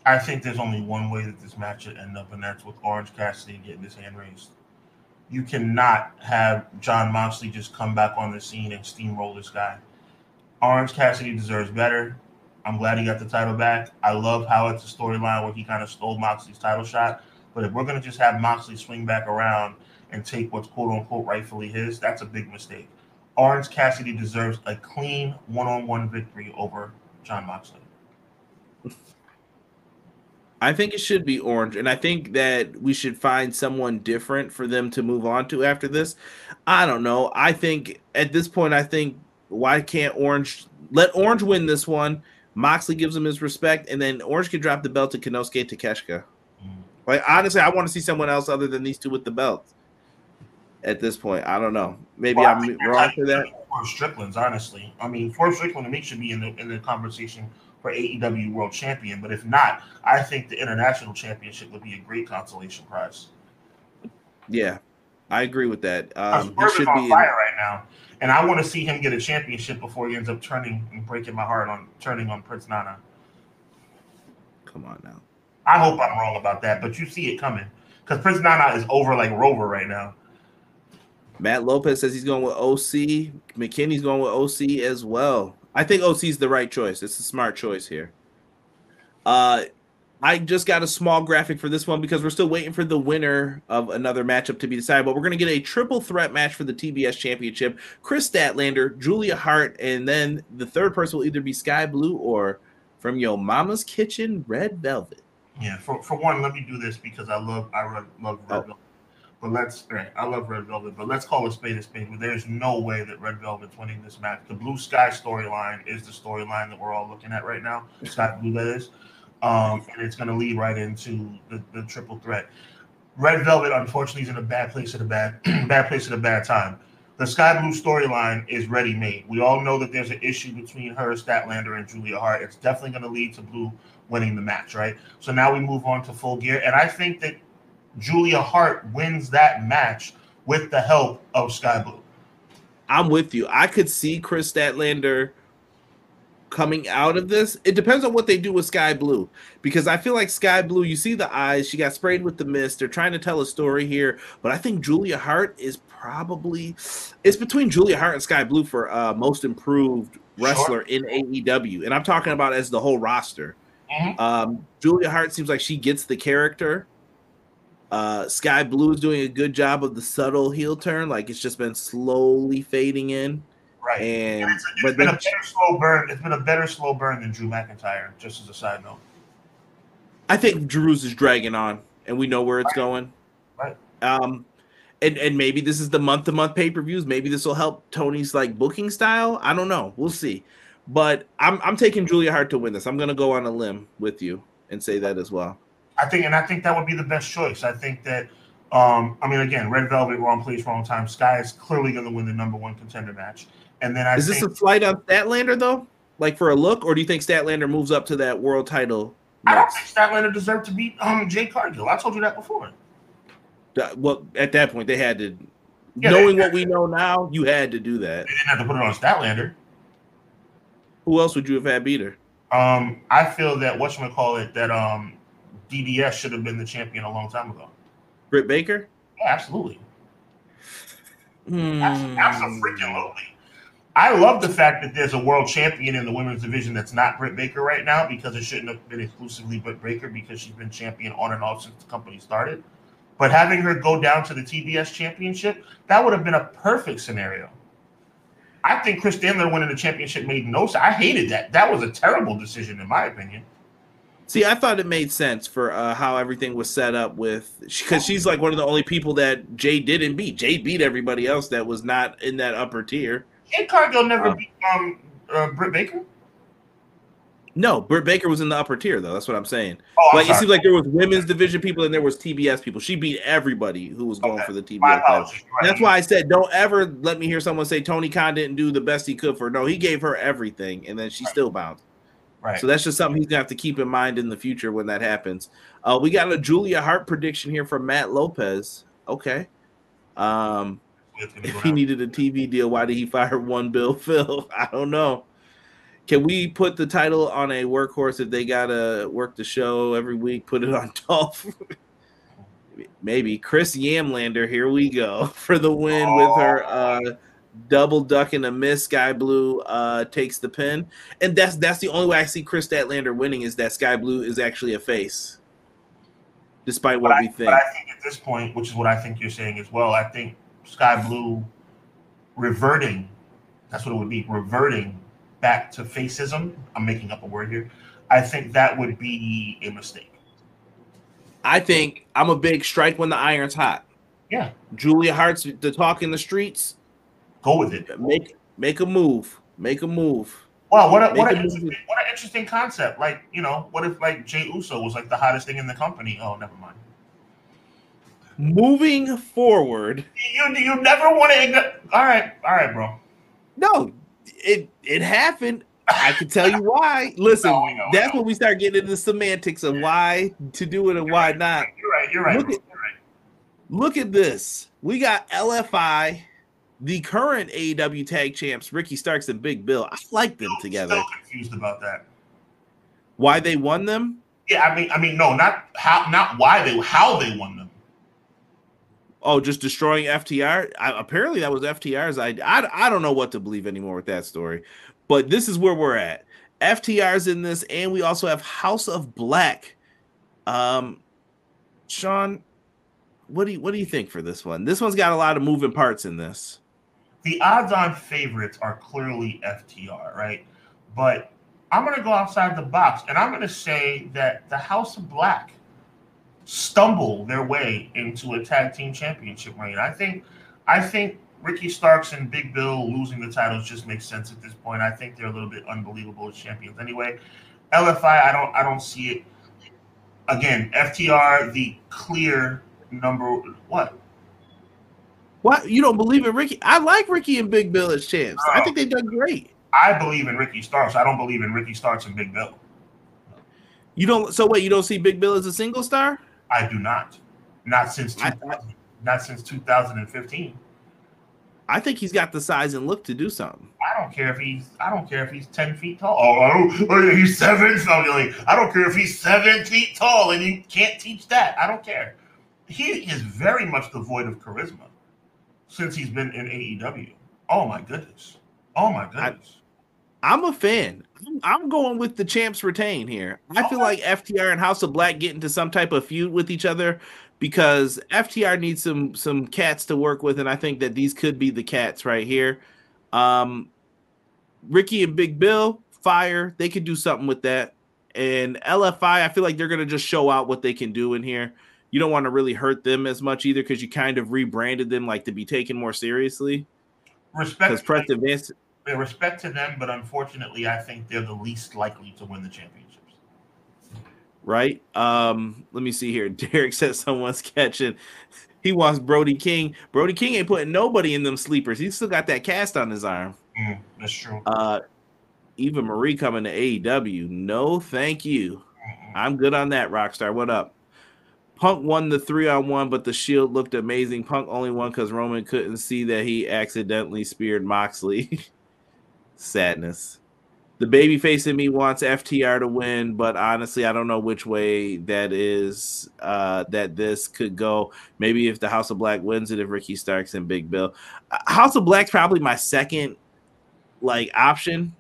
I think there's only one way that this match should end up, and that's with Orange Cassidy getting his hand raised. you cannot have Jon Moxley just come back on the scene and steamroll this guy. Orange Cassidy deserves better. I'm glad he got the title back. I love how it's a storyline where he kind of stole Moxley's title shot. But if we're gonna just have Moxley swing back around and take what's quote unquote rightfully his, that's a big mistake. Orange Cassidy deserves a clean one-on-one victory over Jon Moxley. I think it should be Orange, and I think that we should find someone different for them to move on to after this. I don't know. I think at this point, I think why can't Orange let Orange win this one? Moxley gives him his respect, and then Orange can drop the belt to Konosuke Takeshita. Mm. Like honestly, I want to see someone else other than these two with the belts. At this point, I don't know. Maybe well, I'm wrong for that. For Strickland's, honestly, I mean, for Strickland to me should be in the in the conversation for AEW World Champion. But if not, I think the International Championship would be a great consolation prize. Yeah, I agree with that. Um, he should on be fire in... right now, and I want to see him get a championship before he ends up turning and breaking my heart on turning on Prince Nana. Come on now. I hope I'm wrong about that, but you see it coming because Prince Nana is over like Rover right now. Matt Lopez says he's going with OC. McKinney's going with OC as well. I think OC is the right choice. It's a smart choice here. Uh, I just got a small graphic for this one because we're still waiting for the winner of another matchup to be decided. But we're going to get a triple threat match for the TBS Championship: Kris Statlander, Julia Hart, and then the third person will either be Skye Blue or from Yo Mama's Kitchen, Red Velvet. Yeah, for, for one, let me do this because I love I love Red oh. Velvet. But let's right, I love Red Velvet, but let's call a spade a spade. But there's no way that Red Velvet's winning this match. The Blue Sky storyline is the storyline that we're all looking at right now. Skye Blue that is. Um, and it's gonna lead right into the, the triple threat. Red Velvet, unfortunately, is in a bad place at a bad bad place at a bad time. The Skye Blue storyline is ready made. We all know that there's an issue between her, Statlander, and Julia Hart. It's definitely going to lead to Blue winning the match, right? So now we move on to full gear. And I think that Julia Hart wins that match with the help of Skye Blue. I'm with you. I could see Kris Statlander coming out of this. It depends on what they do with Skye Blue because I feel like Skye Blue, you see the eyes, she got sprayed with the mist. They're trying to tell a story here, but I think Julia Hart is probably it's between Julia Hart and Skye Blue for uh, most improved wrestler sure. in AEW, and I'm talking about as the whole roster. Mm-hmm. Um, Julia Hart seems like she gets the character. Uh, Skye Blue is doing a good job of the subtle heel turn, like it's just been slowly fading in. Right, and, and it's, it's but been then, a better slow burn. It's been a better slow burn than Drew McIntyre. Just as a side note, I think Drew's is dragging on, and we know where it's right. going. Right. Um, and and maybe this is the month to month pay per views. Maybe this will help Tony's like booking style. I don't know. We'll see. But I'm I'm taking Julia Hart to win this. I'm gonna go on a limb with you and say that as well. I think, and I think that would be the best choice. I think that, um, I mean, again, Red Velvet, wrong place, wrong time. Sky is clearly going to win the number one contender match. And then I is think, this a flight on Statlander though, like for a look, or do you think Statlander moves up to that world title? Next? I don't think Statlander deserved to beat um, Jade Cargill. I told you that before. well, at that point, they had to. Yeah, knowing they, what we know now, you had to do that. They didn't have to put it on Statlander. Who else would you have had beat her? Um, I feel that what should call it that um DDS should have been the champion a long time ago. Britt Baker? Yeah, absolutely. Hmm. Absolutely. I love the fact that there's a world champion in the women's division that's not Britt Baker right now because it shouldn't have been exclusively Britt Baker because she's been champion on and off since the company started. But having her go down to the TBS championship, that would have been a perfect scenario. I think Kris Statlander winning the championship made no sense. I hated that. That was a terrible decision, in my opinion. See, I thought it made sense for uh, how everything was set up with because she's like one of the only people that Jay didn't beat. Jay beat everybody else that was not in that upper tier. Jade Cargill never uh, beat um, uh, Britt Baker. No, Britt Baker was in the upper tier though. That's what I'm saying. Oh, I'm like sorry. it seems like there was women's division people and there was TBS people. She beat everybody who was going okay. for the TBS. Right. That's why I said don't ever let me hear someone say Tony Khan didn't do the best he could for her. No, he gave her everything and then she right. still bounced. Right. So that's just something he's gonna have to keep in mind in the future when that happens. Uh, we got a Julia Hart prediction here from Matt Lopez. Okay. Um, if he needed a TV deal, why did he fire one Bill Phil? I don't know. Can we put the title on a workhorse if they gotta work the show every week? Put it on Dolph. maybe Chris Yamlander. Here we go for the win oh. with her uh, double duck and a miss. Skye Blue uh, takes the pin, and that's that's the only way I see Kris Statlander winning is that Skye Blue is actually a face, despite what but we I, think. But I think at this point, which is what I think you're saying as well, I think Skye Blue reverting. That's what it would be reverting back to facism. I'm making up a word here. I think that would be a mistake. I think I'm a big strike when the iron's hot. Yeah. Julia Hart's the talk in the streets. Go with it. Make make a move. Make a move. Wow, what a, what, a interesting, what an interesting concept. Like, you know, what if like Jey Uso was like the hottest thing in the company? Oh, never mind. Moving forward. You you never want to all right, all right, bro. No, it it happened. I can tell you why. Listen, no, that's when we start getting into the semantics of why to do it and you're why right, not. You're right. You're right. Look at, you're right. look at this. We got LFI, the current AEW tag champs, Ricky Starks and Big Bill. I like them still, together. Still confused about that. Why they won them? Yeah, I mean, I mean, no, not how, not why they, how they won them. Oh, just destroying FTR. I, apparently, that was FTR's idea. I, I don't know what to believe anymore with that story. But this is where we're at. FTR's in this, and we also have House of Black. Um, Sean, what do you what do you think for this one? This one's got a lot of moving parts in this. The odds-on favorites are clearly FTR, right? But I'm going to go outside the box, and I'm going to say that the House of Black stumble their way into a tag team championship reign. I think, I think Ricky Starks and Big Bill losing the titles just makes sense at this point. I think they're a little bit unbelievable as champions anyway. LFI, I don't I don't see it. Again, FTR, the clear number what? What you don't believe in Ricky? I like Ricky and Big Bill as champs. I think they've done great. I believe in Ricky Starks. I don't believe in Ricky Starks and Big Bill. You don't. So wait, you don't see Big Bill as a single star? I do not. Not since 2000, I, I, not since 2015. I think he's got the size and look to do something. I don't care if he's I don't care if he's ten feet tall. Oh, I don't. Oh, he's seven. Something. I don't care if he's seven feet tall, and you can't teach that. I don't care. He is very much devoid of charisma since he's been in AEW. Oh my goodness. Oh my goodness. I, am a fan. I'm going with the champs retain here. I feel like FTR and House of Black get into some type of feud with each other because FTR needs some some cats to work with, and I think that these could be the cats right here. Um, Ricky and Big Bill, fire, they could do something with that. And LFI, I feel like they're gonna just show out what they can do in here. You don't want to really hurt them as much either because you kind of rebranded them like to be taken more seriously. Respect because Vance. Respect to them, but unfortunately, I think they're the least likely to win the championships. right? Um, let me see here. Derek says someone's catching. He wants Brody King. Brody King ain't putting nobody in them sleepers. He's still got that cast on his arm. Mm, that's true. Uh, Eva Marie coming to AEW. No, thank you. I'm good on that, Rockstar. What up? Punk won the three on one, but the Shield looked amazing. Punk only won because Roman couldn't see that he accidentally speared Moxley. Sadness the baby face in me wants FTR to win, but honestly, I don't know which way that is. Uh, that this could go. Maybe if the House of Black wins it, if Ricky Starks and Big Bill, uh, House of Black's probably my second like option.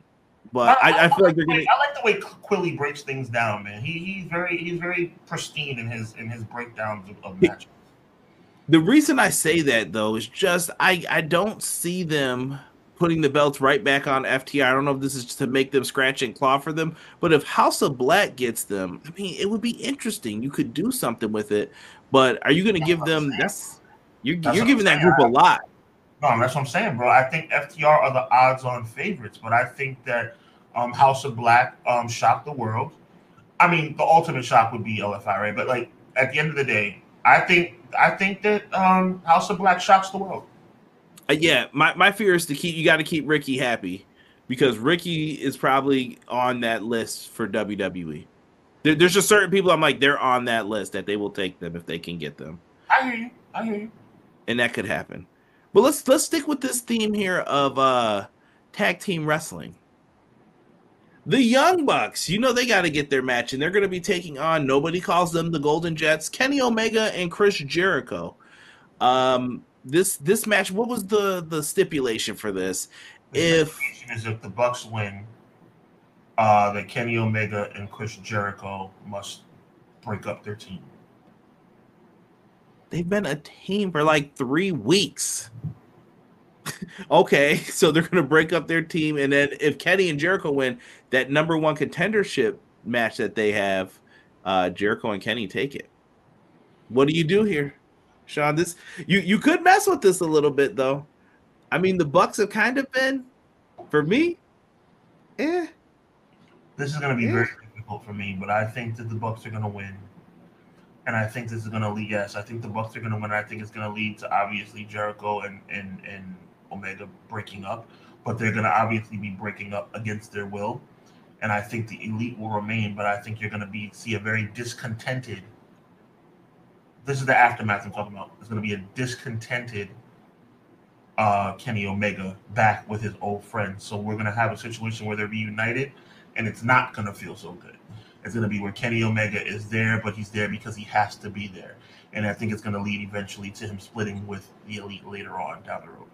But I, I, I feel like they're gonna. I like the way Quilly breaks things down, man. He, he's very he's very pristine in his in his breakdowns of, of matches. The reason I say that though is just I I don't see them putting the belts right back on FTR. I don't know if this is just to make them scratch and claw for them, but if House of Black gets them, I mean, it would be interesting. You could do something with it, but are you going to give them? That's you're, that's you're giving that group a lot. No, that's what I'm saying, bro. I think FTR are the odds-on favorites, but I think that um, House of Black um, shocked the world. I mean, the ultimate shock would be LFI, right? But like at the end of the day, I think I think that um, House of Black shocks the world. Uh, yeah, my, my fear is to keep you got to keep Ricky happy because Ricky is probably on that list for WWE. There, there's just certain people I'm like they're on that list that they will take them if they can get them. I hear you. I hear you. And that could happen. But let's let's stick with this theme here of uh tag team wrestling. The Young Bucks, you know they got to get their match, and they're going to be taking on nobody calls them the Golden Jets, Kenny Omega and Chris Jericho. Um, this this match, what was the the stipulation for this? The If is if the Bucks win, uh, that Kenny Omega and Chris Jericho must break up their team. they've been a team for like three weeks. okay, so they're going to break up their team, and then if Kenny and Jericho win that number one contendership match that they have, uh, Jericho and Kenny take it. What do you do here, Sean? This you you could mess with this a little bit though. I mean, the Bucks have kind of been, for me, eh. This is going to be Yeah. very difficult for me, but I think that the Bucks are going to win, and I think this is going to lead. Yes, I think the Bucks are going to win. I think it's going to lead to obviously Jericho and and and Omega breaking up, but they're going to obviously be breaking up against their will, and I think the elite will remain. But I think you're going to be see a very discontented. This is the aftermath I'm talking about. It's going to be a discontented uh, Kenny Omega back with his old friends. So we're going to have a situation where they're reunited and it's not going to feel so good. It's going to be where Kenny Omega is there, but he's there because he has to be there. And I think it's going to lead eventually to him splitting with the elite later on down the road.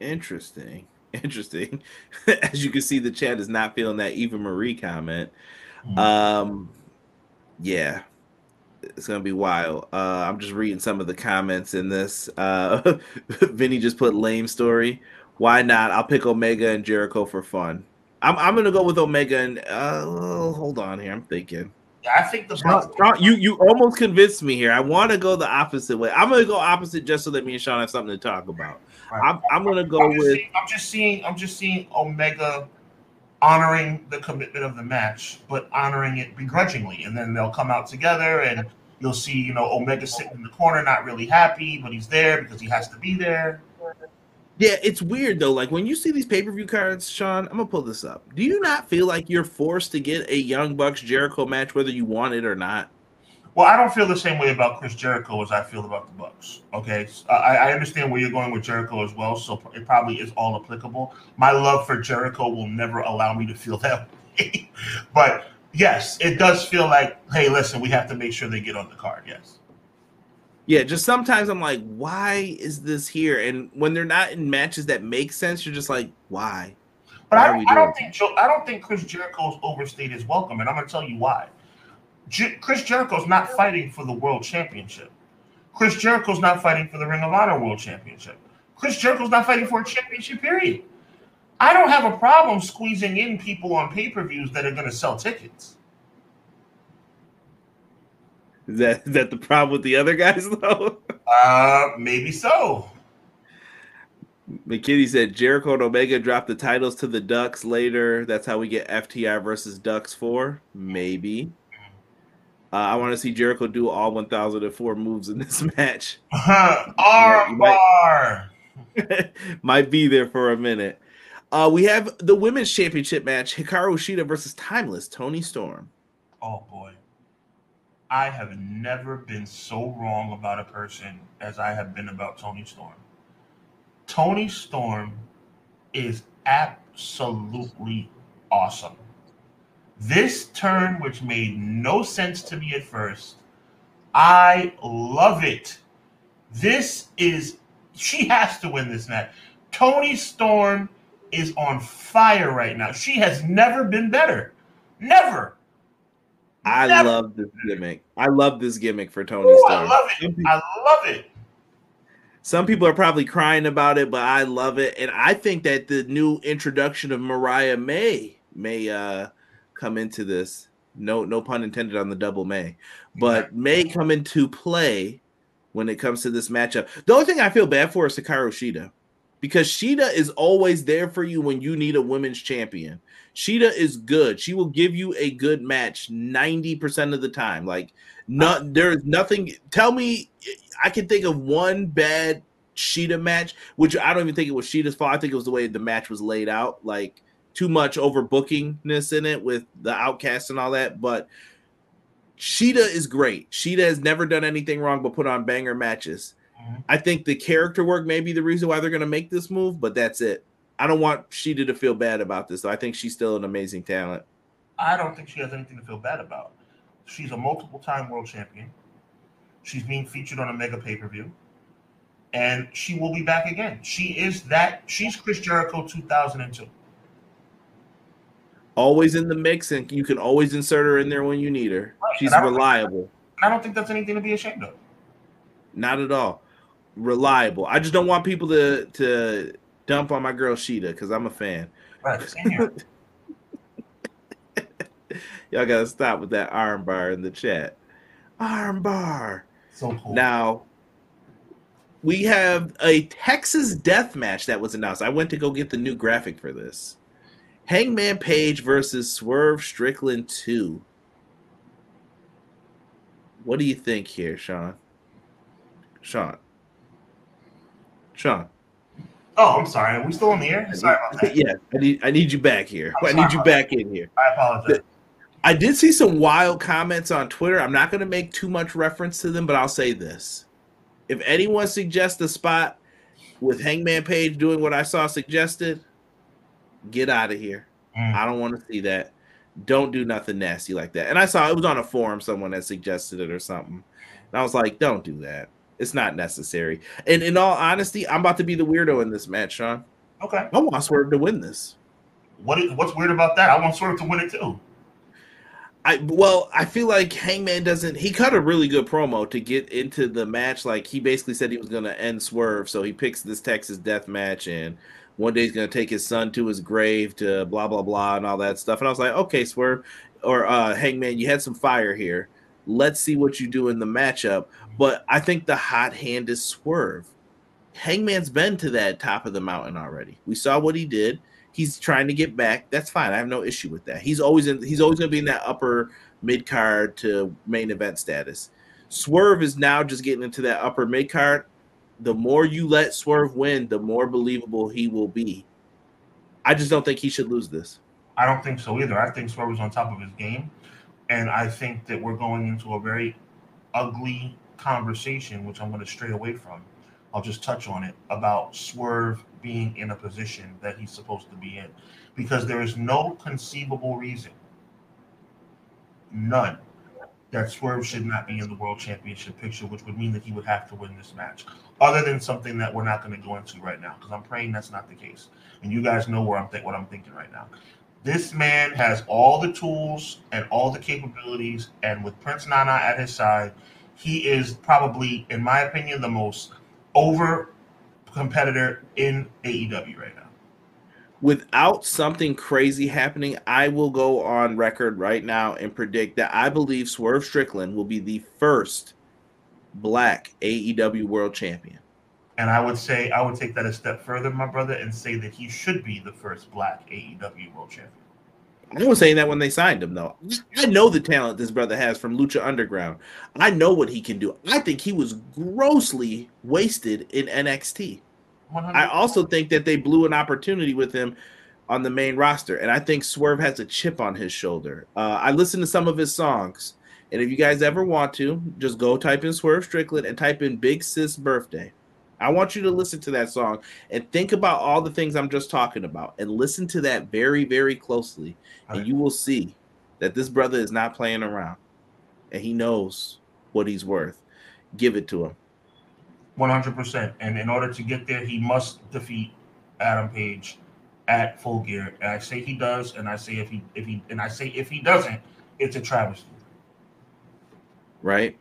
Interesting. Interesting. As you can see, the chat is not feeling that Eva Marie comment. Um, yeah, it's gonna be wild. Uh, I'm just reading some of the comments in this. Uh, Vinny just put lame story. Why not? I'll pick Omega and Jericho for fun. I'm I'm gonna go with Omega and uh, hold on here. I'm thinking. Yeah, I think the Bucks. Sean, you you almost convinced me here. I want to go the opposite way. I'm gonna go opposite just so that me and Sean have something to talk about. I'm, I'm gonna go I'm with seeing, I'm just seeing. I'm just seeing Omega honoring the commitment of the match, but honoring it begrudgingly, and then they'll come out together, and you'll see, you know, Omega sitting in the corner, not really happy, but he's there because he has to be there. Yeah, it's weird though. Like when you see these pay per view cards, Sean, I'm gonna pull this up. Do you not feel like you're forced to get a Young Bucks Jericho match, whether you want it or not? Well, I don't feel the same way about Chris Jericho as I feel about the Bucks. Okay, So, I, I understand where you're going with Jericho as well, so it probably is all applicable. My love for Jericho will never allow me to feel that way, but yes, it does feel like, hey, listen, we have to make sure they get on the card. Yes. Yeah, just sometimes I'm like, why is this here? And when they're not in matches that make sense, you're just like, why? But Why I don't, I don't think I don't think Chris Jericho's overstayed his welcome, and I'm going to tell you why. J- Chris Jericho's not fighting for the world championship. Chris Jericho's not fighting for the Ring of Honor World Championship. Chris Jericho's not fighting for a championship. Period. I don't have a problem squeezing in people on pay per views that are going to sell tickets. Is that is that the problem with the other guys though? Uh, maybe so. McKinney said Jericho and Omega dropped the titles to the Ducks later. That's how we get FTR versus Ducks four. Maybe. Uh, I want to see Jericho do all 1004 moves in this match. Arm you might- bar. Might be there for a minute. Uh, we have the women's championship match: Hikaru Shida versus Timeless Toni Storm. Oh boy. I have never been so wrong about a person as I have been about Toni Storm. Toni Storm is absolutely awesome. This turn, which made no sense to me at first, I love it. This is, she has to win this match. Toni Storm is on fire right now. She has never been better. Never. I Never. love this gimmick. I love this gimmick for Toni Ooh, I love it. I love it. Some people are probably crying about it, but I love it, and I think that the new introduction of Mariah May may uh, come into this. No, no pun intended on the double May, but may come into play when it comes to this matchup. The only thing I feel bad for is Hikaru Shida, because Shida is always there for you when you need a women's champion. Shida is good. She will give you a good match 90% of the time. Like not there is nothing tell me I can think of one bad Shida match, which I don't even think it was Shida's fault. I think it was the way the match was laid out, like too much overbookingness in it with the outcast and all that. But Shida is great. Shida has never done anything wrong but put on banger matches. Mhm. I think the character work may be the reason why they're going to make this move, but that's it. I don't want Shida to feel bad about this. Though. I think she's still an amazing talent. I don't think she has anything to feel bad about. She's a multiple time world champion. She's being featured on a mega pay per view. And she will be back again. She is that. She's Chris Jericho 2002. Always in the mix, and you can always insert her in there when you need her. Right, She's and I don't- reliable. I don't think that's anything to be ashamed of. Not at all. Reliable. I just don't want people to to dump on my girl Shida because I'm a fan. Right. Y'all gotta stop with that arm bar in the chat. Arm bar. so cool. Now we have a Texas death match that was announced. I went to go get the new graphic for this. Hangman Page versus Swerve Strickland 2. What do you think here, Sean? Sean. Sean. oh, I'm sorry. Are we still in the air? Sorry about that. yeah, I need I need you back here. I need you back in here. I apologize. I did see some wild comments on Twitter. I'm not going to make too much reference to them, but I'll say this. If anyone suggests a spot with Hangman Page doing what I saw suggested, get out of here. Mm. I don't want to see that. Don't do nothing nasty like that. And I saw it was on a forum, someone that suggested it or something. And I was like, don't do that. It's not necessary. And in all honesty, I'm about to be the weirdo in this match, Sean. Okay. I want Swerve to win this. What is, what's weird about that? I want Swerve to win it too. I well, I feel like Hangman doesn't. He cut a really good promo to get into the match. Like he basically said he was going to end Swerve, so he picks this Texas Death Match, and one day he's going to take his son to his grave to blah blah blah and all that stuff. And I was like, okay, Swerve or uh, Hangman, you had some fire here. Let's see what you do in the matchup. But I think the hot hand is Swerve. Hangman's been to that top of the mountain already. We saw what he did he's trying to get back. That's fine. I have no issue with that. He's always in. He's always going to be in that upper mid card to main event status. Swerve is now just getting into that upper mid card. The more you let Swerve win, the more believable he will be. I just don't think he should lose this. I don't think so either. I think Swerve is on top of his game, and I think that we're going into a very ugly conversation, which I'm going to stray away from. I'll just touch on it about Swerve being in a position that he's supposed to be in, because there is no conceivable reason, none, that Swerve should not be in the World Championship picture, which would mean that he would have to win this match. Other than something that we're not going to go into right now, because I'm praying that's not the case, and you guys know where I'm think what I'm thinking right now. This man has all the tools and all the capabilities, and with Prince Nana at his side, he is probably, in my opinion, the most over competitor in AEW right now. Without something crazy happening, I will go on record right now and predict that I believe Swerve Strickland will be the first black AEW world champion. And I would say I would take that a step further, my brother, and say that he should be the first black AEW world champion. I was saying that when they signed him, though. I know the talent this brother has from Lucha Underground. I know what he can do. I think he was grossly wasted in NXT. 100 I also think that they blew an opportunity with him on the main roster, and I think Swerve has a chip on his shoulder. Uh, I listened to some of his songs, and if you guys ever want to, just go type in Swerve Strickland and type in Big Sis Birthday. I want you to listen to that song and think about all the things I'm just talking about, and listen to that very, very closely, and you will see that this brother is not playing around, and he knows what he's worth. Give it to him. One hundred percent. And in order to get there, he must defeat Adam Page at Full Gear. And I say he does, and I say if he if he and I say if he doesn't, it's a travesty. right?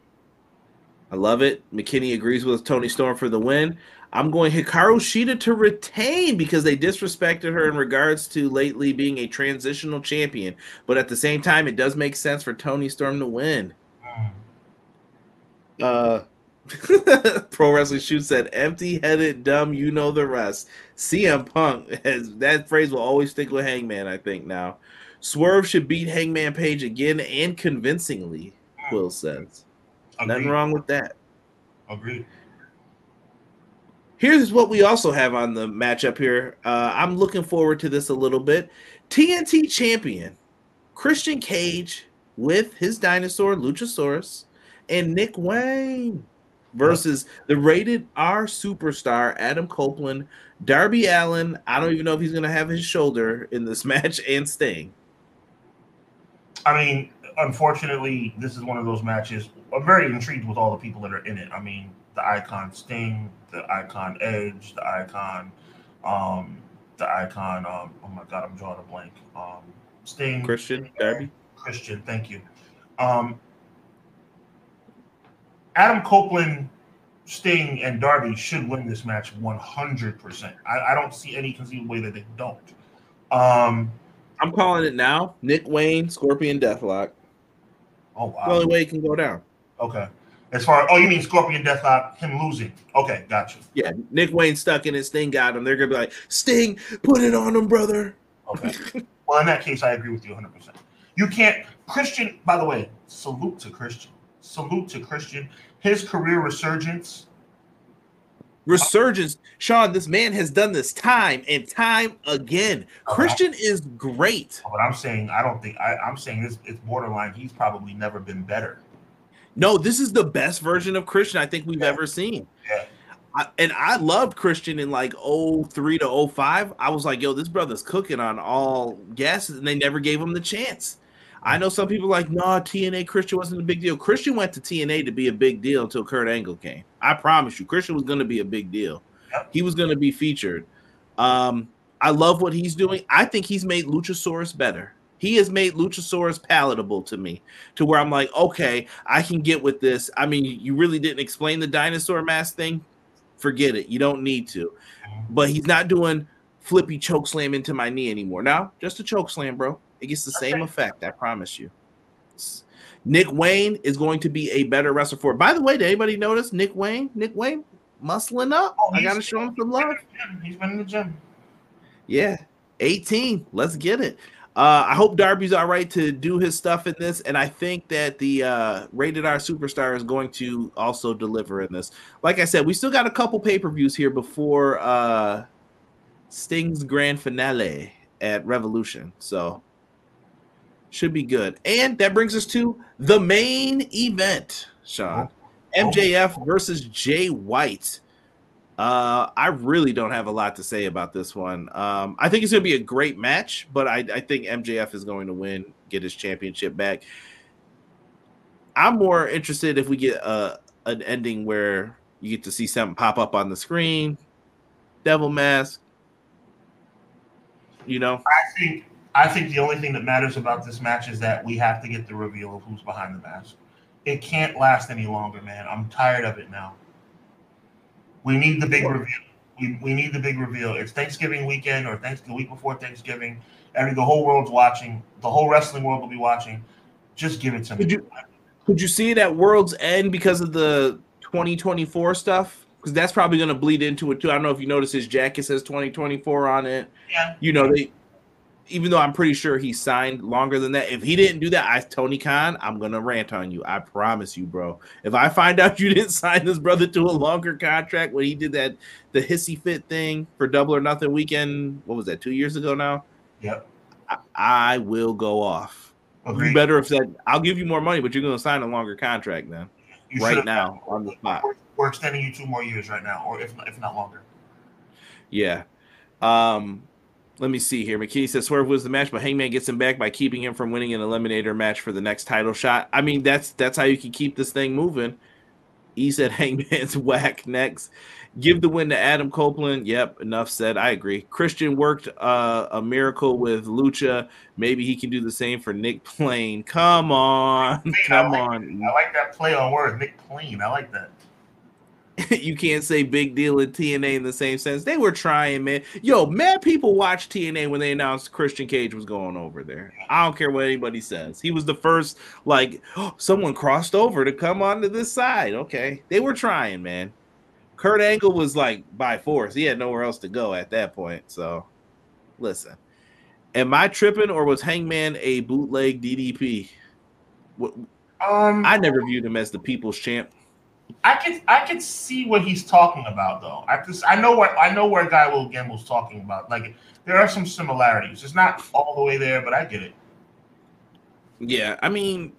I love it. McKinney agrees with Toni Storm for the win. I'm going Hikaru Shida to retain because they disrespected her in regards to lately being a transitional champion. But at the same time, it does make sense for Toni Storm to win. Uh, Pro Wrestling Shoot said, "Empty headed, dumb, you know the rest." CM Punk has that phrase will always stick with Hangman. I think now, Swerve should beat Hangman Page again and convincingly. Quill says, "Nothing wrong with that." Agreed. Here's what we also have on the matchup here. Uh, I'm looking forward to this a little bit. TNT champion Christian Cage with his dinosaur Luchasaurus and Nick Wayne. Versus the rated R superstar Adam Copeland, Darby Allin. I don't even know if he's going to have his shoulder in this match, and Sting. I mean, unfortunately, this is one of those matches. I'm very intrigued with all the people that are in it. I mean, the icon Sting, the icon Edge, the icon, um, the icon. Um, oh my God, I'm drawing a blank. Um, Sting, Christian, Darby, Christian. Thank you. Um, Adam Copeland, Sting, and Darby should win this match 100%. I, I don't see any conceivable way that they don't. Um, I'm calling it now. Nick Wayne, Scorpion Deathlock. oh, wow. The only way it can go down. Okay. As far oh, you mean Scorpion Deathlock, him losing? Okay, gotcha. Yeah, Nick Wayne stuck in his Sting got him. They're gonna be like, Sting, put it on him, brother. Okay. well, in that case, I agree with you 100. percent You can't Christian. By the way, salute to Christian. Salute to Christian. His career resurgence. Resurgence, Sean. This man has done this time and time again. Uh-huh. Christian is great. But I'm saying I don't think I, I'm saying this. It's borderline. He's probably never been better. No, this is the best version of Christian I think we've Yeah. ever seen. Yeah. I, and I loved Christian in like 03 to 05. I was like, yo, this brother's cooking on all gases, and they never gave him the chance. I know some people like, no, TNA Christian wasn't a big deal. Christian went to TNA to be a big deal until Kurt Angle came. I promise you, Christian was going to be a big deal. He was going to be featured. Um, I love what he's doing. I think he's made Luchasaurus better. He has made Luchasaurus palatable to me, to where I'm like, okay, I can get with this. I mean, you really didn't explain the dinosaur mask thing. Forget it. You don't need to. But he's not doing flippy choke slam into my knee anymore. Now, just a choke slam, bro. It gets the same effect. I promise you. Nick Wayne is going to be a better wrestler for. it. By the way, did anybody notice Nick Wayne? Nick Wayne muscling up. Oh, I gotta show him some love. He's been in the gym. Yeah, 18. Let's get it. Uh, I hope Darby's all right to do his stuff in this, and I think that the uh, rated R superstar is going to also deliver in this. Like I said, we still got a couple pay per views here before uh, Sting's grand finale at Revolution, so should be good. And that brings us to the main event, Sean. MJF versus Jay White. Uh, I really don't have a lot to say about this one. Um, I think it's going to be a great match, but I, I think MJF is going to win, get his championship back. I'm more interested if we get a an ending where you get to see something pop up on the screen, devil mask. You know, I think I think the only thing that matters about this match is that we have to get the reveal of who's behind the mask. It can't last any longer, man. I'm tired of it now. We need the big reveal. We, we need the big reveal. It's Thanksgiving weekend or thanks the week before Thanksgiving. Every the whole world's watching. The whole wrestling world will be watching. Just give it to me. Could you- could you see it at World's End because of the 2024 stuff? Because that's probably going to bleed into it too. I don't know if you notice his jacket says 2024 on it. Yeah. you know they even though i'm pretty sure he signed longer than that if he didn't do that i tony khan i'm gonna rant on you i promise you bro if i find out you didn't sign this brother to a longer contract when he did that the hissy fit thing for double or nothing weekend what was that two years ago now Yep. i, I will go off you better have said i'll give you more money but you're gonna sign a longer contract then You right now on the spot We're, we're extending you two more years right now, or if if not longer. Yeah. Um, let me see here. McKinney says Swerve was the match, but Hangman gets him back by keeping him from winning an eliminator match for the next title shot. I mean, that's that's how you can keep this thing moving. He said Hangman's whack next. Give the win to Adam Copeland. Yep, enough said. I agree. Christian worked uh, a miracle with Lucha. Maybe he can do the same for Nick Plain. Come on, I come like on. I like that play on words, Nick Plain. I like that. you can't say big deal and TNA in the same sense. They were trying, man. Yo, mad people watched TNA when they announced Christian Cage was going over there. I don't care what anybody says. He was the first, like, oh, someone crossed over to come onto this side. Okay. They were trying, man. Kurt Angle was like by force. He had nowhere else to go at that point. So listen. Am I tripping or was Hangman a bootleg DDP? What- Um, I never viewed him as the people's champ. I could I could see what he's talking about though. I just I know what I know where Guy Will Gamble's talking about. Like there are some similarities. It's not all the way there, but I get it. Yeah, I mean,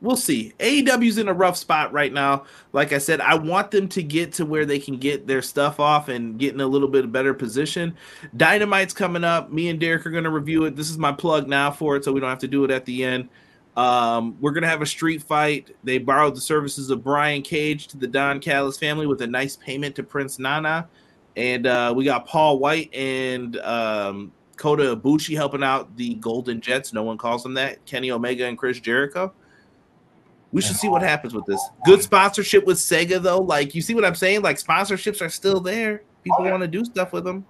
we'll see. AEW's in a rough spot right now. Like I said, I want them to get to where they can get their stuff off and get in a little bit of better position. Dynamite's coming up. Me and Derek are going to review it. This is my plug now for it, so we don't have to do it at the end. Um, we're to have a street fight. They borrowed the services of Brian Cage to the Don Callis family with a nice payment to Prince Nana. And uh, we got Paul White and um, Kota Ibushi helping out the Golden Jets. No one calls them that. Kenny Omega and Chris Jericho. We should see what happens with this. Good sponsorship with Sega, though. Like, you see what I'm saying? Like, sponsorships are still there. People want to do stuff with them.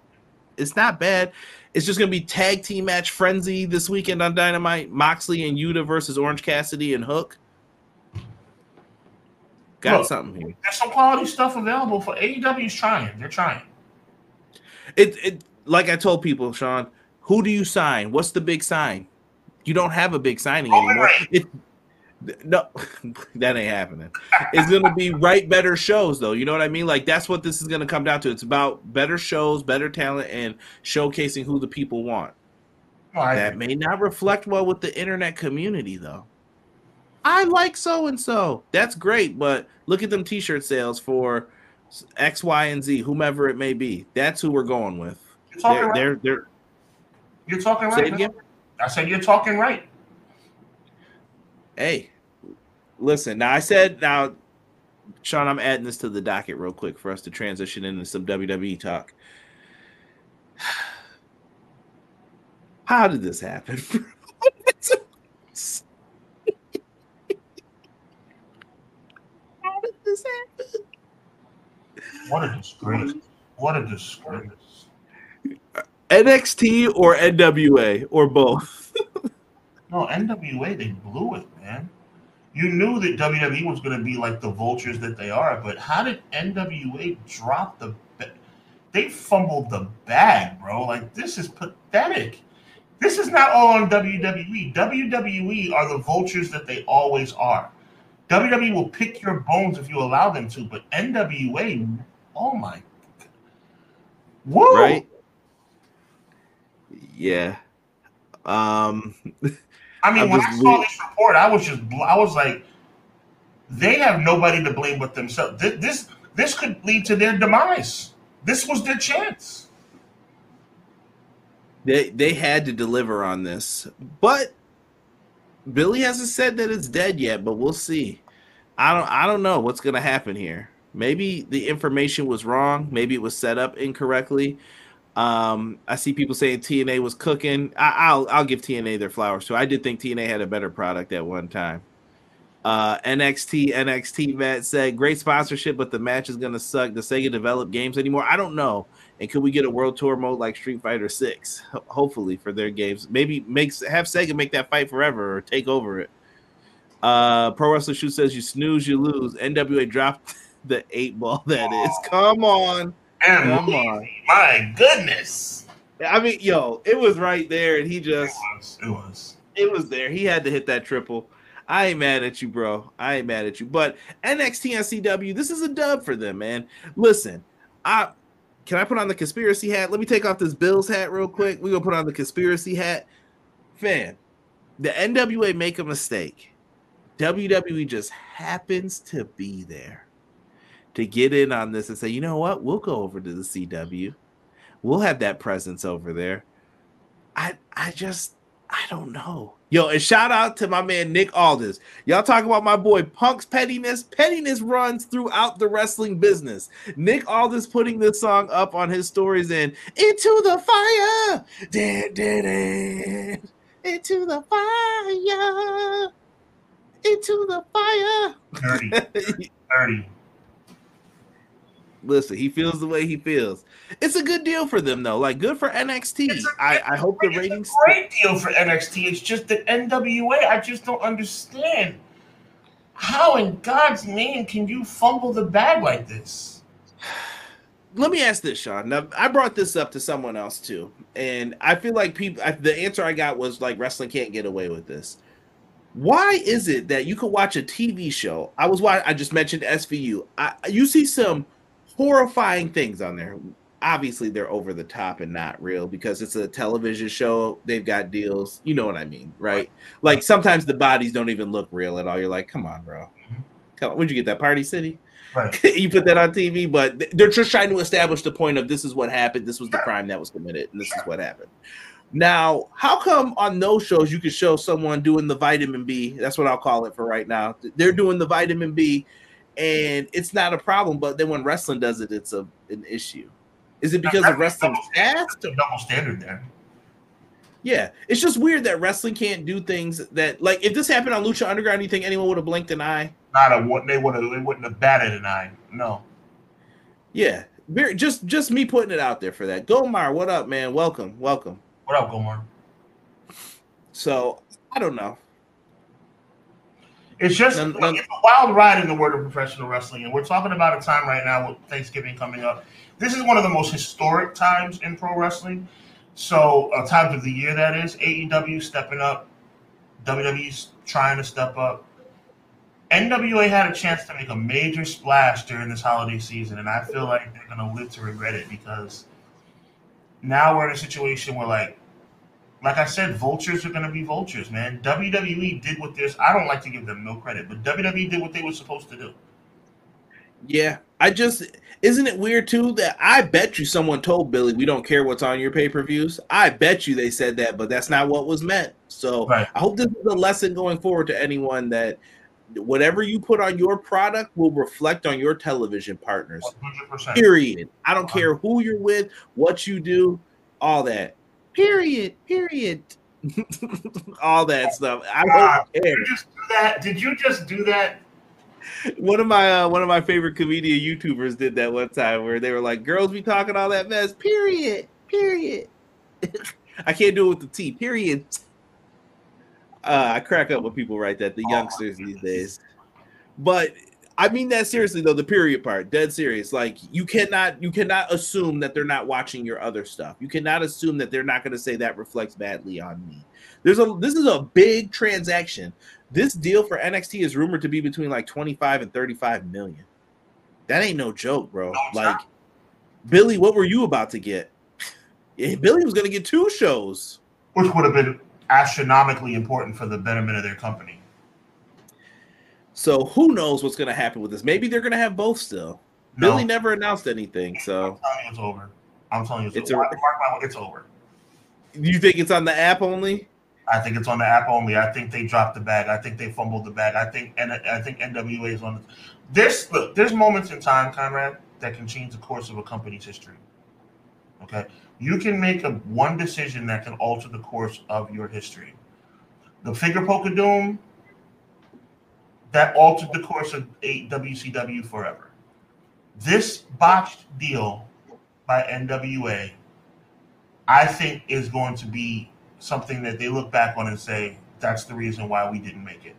It's not bad. It's just going to be tag team match frenzy this weekend on Dynamite. Moxley and Yuta versus Orange Cassidy and Hook. Got Look, something here. There's some quality stuff available for AEW's trying. They're trying. It, it like I told people, Sean. Who do you sign? What's the big sign? You don't have a big signing Roman anymore. Reigns. It, no, that ain't happening. It's gonna be right better shows though. You know what I mean? Like that's what this is gonna come down to. It's about better shows, better talent, and showcasing who the people want. Oh, I That agree. may not reflect well with the internet community though. I like so and so. That's great, but look at them t-shirt sales for X, Y, and Z, whomever it may be. That's who we're going with. You're talking They're, right. they're, they're You're talking right. I said you're talking right. hey, listen. Now I said now, Sean, I'm adding this to the docket real quick for us to transition into some WWE talk. How did this happen? How did this happen? What a disgrace. What a disgrace. NXT or NWA or both? No, NWA, they blew it, man. You knew that WWE was going to be like the vultures that they are, but how did NWA drop the? Ba- they fumbled the bag, bro. Like this is pathetic. This is not all on WWE. WWE are the vultures that they always are. WWE will pick your bones if you allow them to, but NWA, oh my, woo! Right? Yeah. Um. I mean, I'm when I saw this report, I was just I was like, they have nobody to blame but themselves. This, this, this could lead to their demise. This was their chance. They they had to deliver on this, but Billy hasn't said that it's dead yet. But we'll see. I don't I don't know what's gonna happen here. Maybe the information was wrong. Maybe it was set up incorrectly. Um, I see people saying TNA was cooking. I, I'll I'll give TNA their flowers too. I did think TNA had a better product at one time. Uh, NXT NXT Matt said great sponsorship, but the match is gonna suck. The Sega develop games anymore? I don't know. And could we get a world tour mode like Street Fighter Six? Ho- Hopefully for their games. Maybe makes have Sega make that fight forever or take over it. Uh, Pro Wrestler Shoe says you snooze, you lose. NWA dropped the eight ball. That is. Come on. And Come on. my goodness. I mean, yo, it was right there, and he It just was. It was. it was there. He had to hit that triple. I ain't mad at you, bro. I ain't mad at you. But NXT and CW, this is a dub for them, man. Listen, I can I put on the conspiracy hat? Let me take off this Bills hat real quick. We gonna put on the conspiracy hat. Fan, the NWA make a mistake. WWE just happens to be there to get in on this and say, you know what? We'll go over to the CW. We'll have that presence over there. I I just I don't know. Yo, and shout out to my man Nick Aldis. Y'all talk about my boy Punk's pettiness. Pettiness runs throughout the wrestling business. Nick Aldis putting this song up on his stories and into the fire. Dan, dan, dan. Into the fire. Into the fire. Dirty. Dirty. Listen, he feels the way he feels. It's a good deal for them though. Like good for NXT. A- I, I hope the It's a ratings great deal for NXT. It's just that NWA, I just don't understand. How in God's name can you fumble the bag like this? let me ask this, Sean. Now, I brought this up to someone else too, and I feel like people. I, the answer I got was like wrestling can't get away with this. Why is it that you could watch a TV show? I was watching. I just mentioned SVU. I, you see some horrifying things on there. obviously they're over the top and not real because it's a television show. They've got deals. You know what I mean, right? Like sometimes the bodies don't even look real at all. You're like, come on, bro. Come on. Where'd you get that Party City? Right. you put that on TV, but they're just trying to establish the point of this is what happened, this was the crime that was committed, and this is what happened. Now, how come on those shows you could show someone doing the vitamin B? That's what I'll call it for right now. They're doing the vitamin B, and it's not a problem. But then when wrestling does it, it's a an issue. Is it because of wrestling That's a double standard there. Yeah, it's just weird that wrestling can't do things that like if this happened on Lucha Underground, you think anyone would have blinked an eye? Not a they would have. They wouldn't have batted an eye. No. Yeah, very, just just me putting it out there for that. Gomar, what up, man? Welcome, welcome. What up, Gomar? So I don't know. It's just None- like, none- it's a wild ride in the world of professional wrestling, and we're talking about a time right now with Thanksgiving coming up. This is one of the most historic times in pro wrestling. So, uh, times of the year that is. AEW stepping up, WWE's trying to step up. NWA had a chance to make a major splash during this holiday season, and I feel like they're going to live to regret it because now we're in a situation where, like, like I said, vultures are going to be vultures, man. WWE did what this. I don't like to give them no credit, but WWE did what they were supposed to do. Yeah, I just isn't it weird too that I bet you someone told Billy we don't care what's on your pay per views. I bet you they said that, but that's not what was meant. So Right. I hope this is a lesson going forward to anyone that whatever you put on your product will reflect on your television partners. 100%. Period. I don't care who you're with, what you do, all that. Period. Period. all that stuff. I God, don't did care. you just do that? Did you just do that? One of my uh, one of my favorite comedian YouTubers did that one time where they were like, "Girls be talking all that mess." Period. Period. I can't do it with the T. Period. Uh, I crack up when people write that. The youngsters these days. But I mean that seriously though. The period part, dead serious. Like you cannot you cannot assume that they're not watching your other stuff. You cannot assume that they're not going to say that reflects badly on me. There's a this is a big transaction. This deal for NXT is rumored to be between like 25 and 35 million. That ain't no joke, bro. No, like not. Billy, what were you about to get? Billy was going to get two shows. Which would have been astronomically important for the betterment of their company. So who knows what's going to happen with this? Maybe they're going to have both still. No, Billy never announced anything, so I'm telling you it's over. I'm telling you it's, It's over. a- Mark my word, it's over. you think it's on the app only? I think it's on the app only. I think they dropped the bag. I think they fumbled the bag. I think and I think NWA is on the. There's look. There's moments in time, Conrad, that can change the course of a company's history. Okay, you can make a one decision that can alter the course of your history. The fingerpoke of doom that altered the course of WCW forever. This botched deal by NWA, I think, is going to be something that they look back on and say that's the reason why we didn't make it.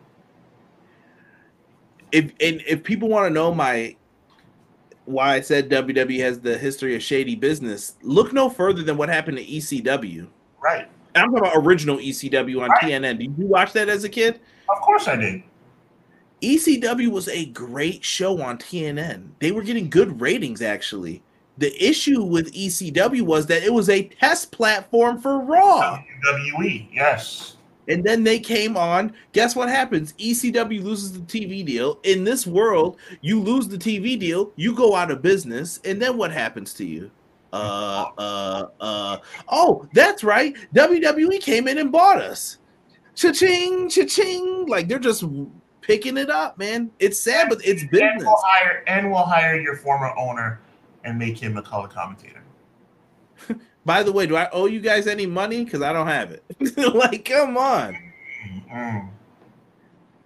If and if people want to know my why I said WWE has the history of shady business, look no further than what happened to ECW. Right. I'm talking about original ECW on Right. TNN. Did you watch that as a kid? Of course I did. ECW was a great show on TNN. They were getting good ratings, actually. The issue with ECW was that it was a test platform for Raw. WWE, yes. And then they came on. Guess what happens? ECW loses the TV deal. In this world, you lose the TV deal, you go out of business, and then what happens to you? Uh, uh, uh. Oh, that's right. WWE came in and bought us. Cha-ching, cha-ching. Like they're just picking it up, man. It's sad, but it's And business. we'll hire and we'll hire your former owner and make him a color commentator. By the way, do I owe you guys any money? Because I don't have it. like, come on. Mm.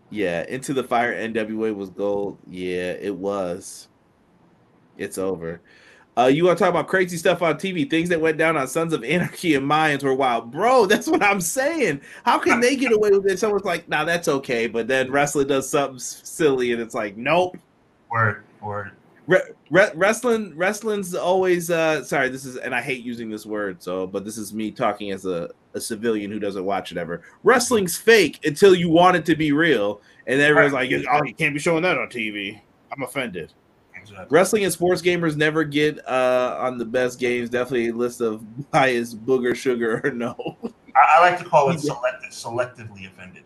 Yeah, Into the Fire NWA was gold. Yeah, it was. It's over. Uh, you want to talk about crazy stuff on TV? Things that went down on Sons of Anarchy and Mayans were wild, bro. That's what I'm saying. How can they get away with it? Someone's like, "Nah, that's okay," but then wrestling does something silly, and it's like, "Nope." Word, word. Re- re- wrestling, wrestling's always. Uh, sorry, this is, and I hate using this word, so, but this is me talking as a, a civilian who doesn't watch it ever. Wrestling's fake until you want it to be real, and everyone's like, "Oh, you can't be showing that on TV." I'm offended. Exactly. Wrestling and sports gamers never get uh, on the best games. Definitely a list of highest booger sugar or no. I, I like to call it selective, selectively offended.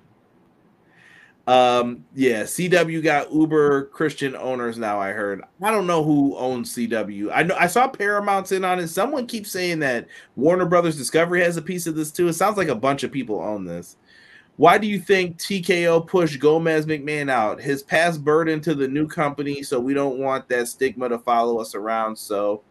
Um, yeah, CW got Uber Christian owners now. I heard. I don't know who owns CW. I know I saw Paramount's in on it. Someone keeps saying that Warner Brothers Discovery has a piece of this too. It sounds like a bunch of people own this. Why do you think TKO pushed Gomez McMahon out? His past burden to the new company, so we don't want that stigma to follow us around. So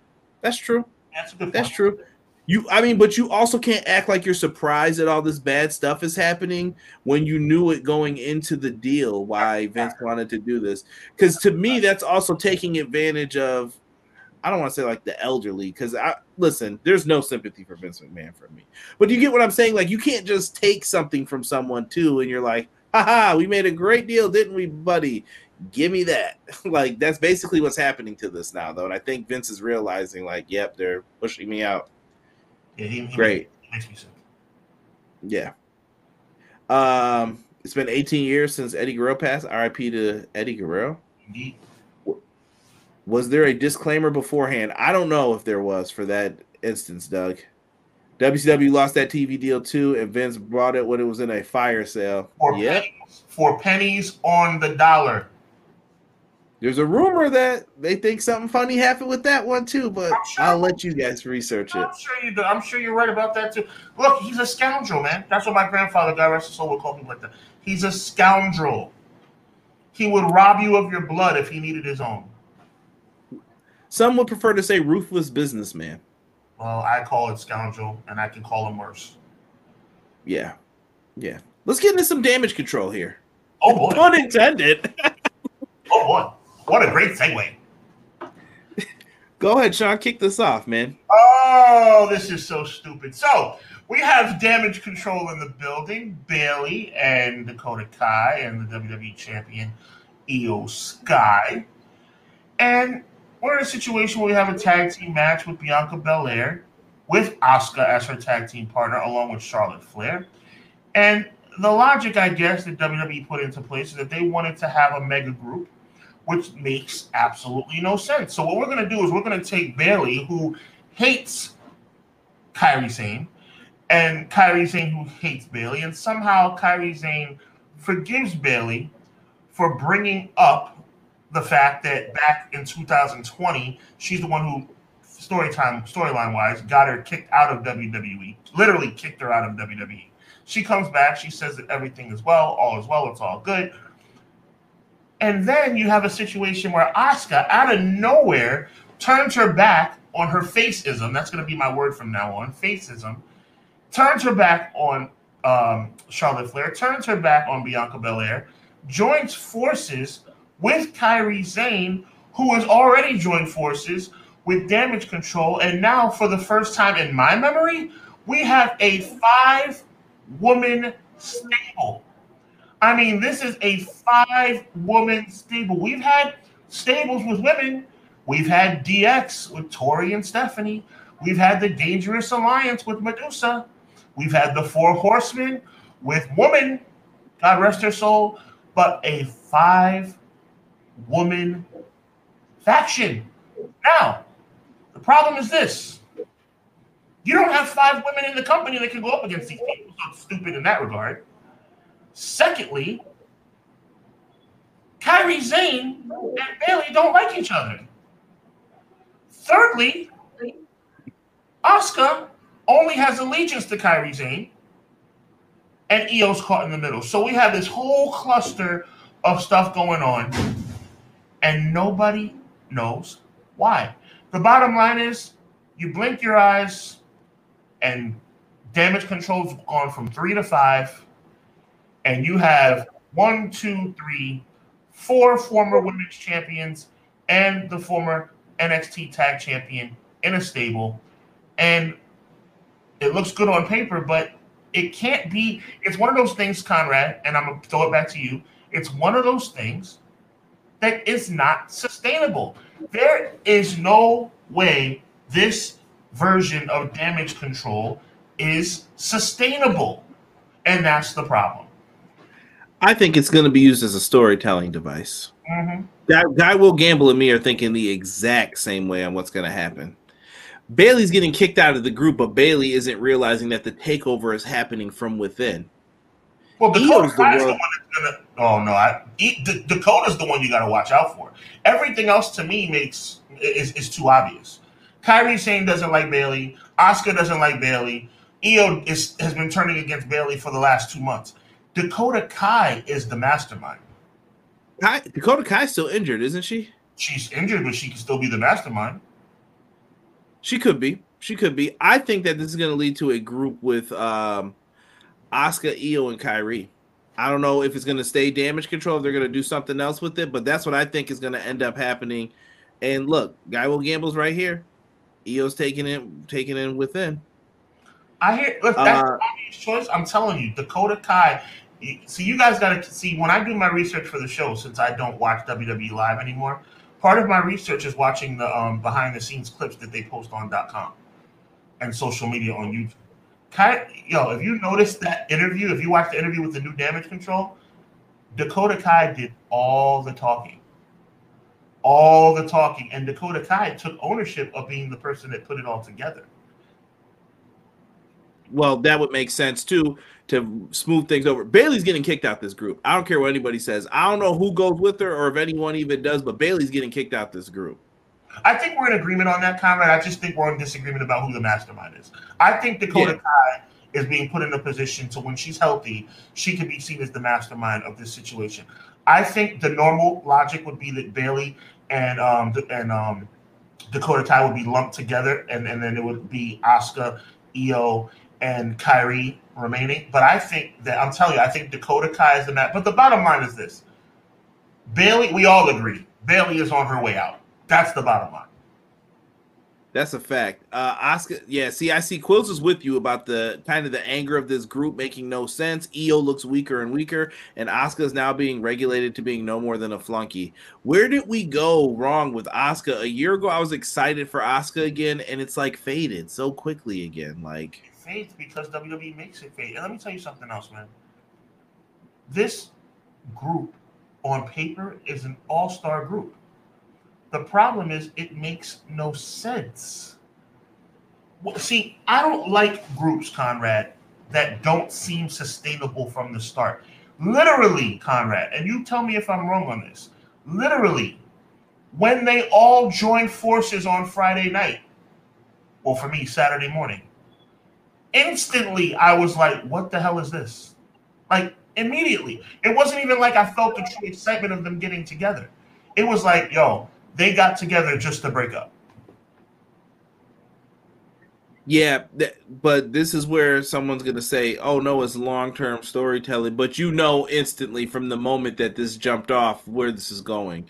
that's true. That's a good. That's true. You, I mean, but you also can't act like you're surprised that all this bad stuff is happening when you knew it going into the deal. Why Vince wanted to do this? Because to me, that's also taking advantage of. I don't want to say like the elderly, because I listen. There's no sympathy for Vince McMahon for me, but you get what I'm saying. Like you can't just take something from someone too, and you're like, "Haha, we made a great deal, didn't we, buddy?" Give me that. like that's basically what's happening to this now, though, and I think Vince is realizing, like, "Yep, they're pushing me out." Yeah, he, he Great. Makes, makes me sick. Yeah. Um, it's been 18 years since Eddie Guerrero passed. RIP to Eddie Guerrero. Indeed. Was there a disclaimer beforehand? I don't know if there was for that instance, Doug. WCW lost that TV deal too, and Vince bought it when it was in a fire sale. For Yep. pennies, for pennies on the dollar. There's a rumor that they think something funny happened with that one too, but I'm sure. I'll let you guys research it. I'm sure you do. I'm sure you're right about that too. Look, he's a scoundrel, man. That's what my grandfather, God rest his soul, would call people like that. He's a scoundrel. He would rob you of your blood if he needed his own. Some would prefer to say ruthless businessman. Well, I call it scoundrel, and I can call him worse. Yeah. Yeah. Let's get into some Damage CTRL here. Oh boy! Pun intended. Oh boy! What a great segue. Go ahead, Sean. Kick this off, man. Oh, this is so stupid. So we have Damage CTRL in the building. Bayley and Dakota Kai and the WWE champion Iyo Sky. And we're in a situation where we have a tag team match with Bianca Belair with Asuka as her tag team partner, along with Charlotte Flair. And the logic, I guess, that WWE put into place is that they wanted to have a mega group, which makes absolutely no sense. So what we're going to do is we're going to take Bayley, who hates Kairi Sane, and Kairi Sane, who hates Bayley, and somehow Kairi Sane forgives Bayley for bringing up the fact that back in 2020, she's the one who, story time, storyline wise, got her kicked out of WWE. Literally kicked her out of WWE. She comes back. She says that everything is well, all is well, it's all good. And then you have a situation where Asuka, out of nowhere, turns her back on her faceism. That's going to be my word from now on. Faceism. Turns her back on um, Charlotte Flair. Turns her back on Bianca Belair. Joins forces with Kairi Sane, who has already joined forces with Damage CTRL. And now, for the first time in my memory, we have a five woman stable. I mean, this is a five woman stable. We've had stables with women. We've had DX with Tori and Stephanie. We've had the Dangerous Alliance with Medusa. We've had the Four Horsemen with woman, God rest her soul, but a five woman faction. Now, the problem is this you don't have five women in the company that can go up against these people, so it's stupid in that regard. Secondly, Kairi Sane and Bayley don't like each other. Thirdly, Asuka only has allegiance to Kairi Sane, and Iyo's caught in the middle. So we have this whole cluster of stuff going on, and nobody knows why. The bottom line is you blink your eyes, and Damage CTRL's gone from three to five, and you have one, two, three, four former women's champions and the former NXT tag champion in a stable. And it looks good on paper, but it can't be. It's one of those things, Conrad, and I'm going to throw it back to you. It's one of those things that is not sustainable. There is no way this version of Damage CTRL is sustainable. And that's the problem. I think it's going to be used as a storytelling device. Mm-hmm. That guy will gamble and me are thinking the exact same way on what's going to happen. Bayley's getting kicked out of the group, but Bayley isn't realizing that the takeover is happening from within. Well, Dakota Iyo's the the one that's gonna. Oh no, I, E- D- Dakota's the one you got to watch out for. Everything else to me makes is, is too obvious. Kairi Sane doesn't like Bayley. Asuka doesn't like Bayley. Iyo is has been turning against Bayley for the last two months. Dakota Kai is the mastermind. Kai, Dakota Kai's still injured, isn't she? She's injured, but she can still be the mastermind. She could be. She could be. I think that this is going to lead to a group with um, Asuka, Iyo, and Kairi. I don't know if it's going to stay Damage CTRL, if they're going to do something else with it, but that's what I think is going to end up happening. And look, Guy will gamble's right here. Iyo's taking it, taking it within. I hear look, that's Uh, the obvious choice. I'm telling you, Dakota Kai. So you guys got to see when I do my research for the show. Since I don't watch WWE live anymore, part of my research is watching the um, behind the scenes clips that they post on .com and social media on YouTube. Kai, yo, if you noticed that interview, if you watched the interview with the new Damage CTRL, Dakota Kai did all the talking, all the talking, and Dakota Kai took ownership of being the person that put it all together. Well, that would make sense too to smooth things over. Bayley's getting kicked out this group. I don't care what anybody says. I don't know who goes with her or if anyone even does, but Bayley's getting kicked out this group. I think we're in agreement on that, Conrad. I just think we're in disagreement about who the mastermind is. I think Dakota Yeah. Kai is being put in a position to when she's healthy, she can be seen as the mastermind of this situation. I think the normal logic would be that Bayley and um and um Dakota Kai would be lumped together, and, and then it would be Asuka, Iyo, and Kairi remaining. But I think that I'm telling you, I think Dakota Kai is the mat. But the bottom line is this: Bayley. We all agree Bayley is on her way out. That's the bottom line. That's a fact. Uh Asuka, yeah, see, I see Quills is with you about the kind of the anger of this group making no sense. Iyo looks weaker and weaker, and Asuka is now being regulated to being no more than a flunky. Where did we go wrong with Asuka? A year ago, I was excited for Asuka again, and it's like faded so quickly again. Like, It fades because WWE makes it fade. And let me tell you something else, man. This group on paper is an all-star group. The problem is it makes no sense. Well, See, I don't like groups, Conrad, that don't seem sustainable from the start. Literally, Conrad, and you tell me if I'm wrong on this. Literally, when they all joined forces on Friday night, well, for me, Saturday morning, instantly I was like, what the hell is this? Like, immediately. It wasn't even like I felt the true excitement of them getting together. It was like, yo, they got together just to break up. yeah, th- but this is where someone's gonna say, "Oh no, it's long-term storytelling," but you know instantly from the moment that this jumped off where this is going.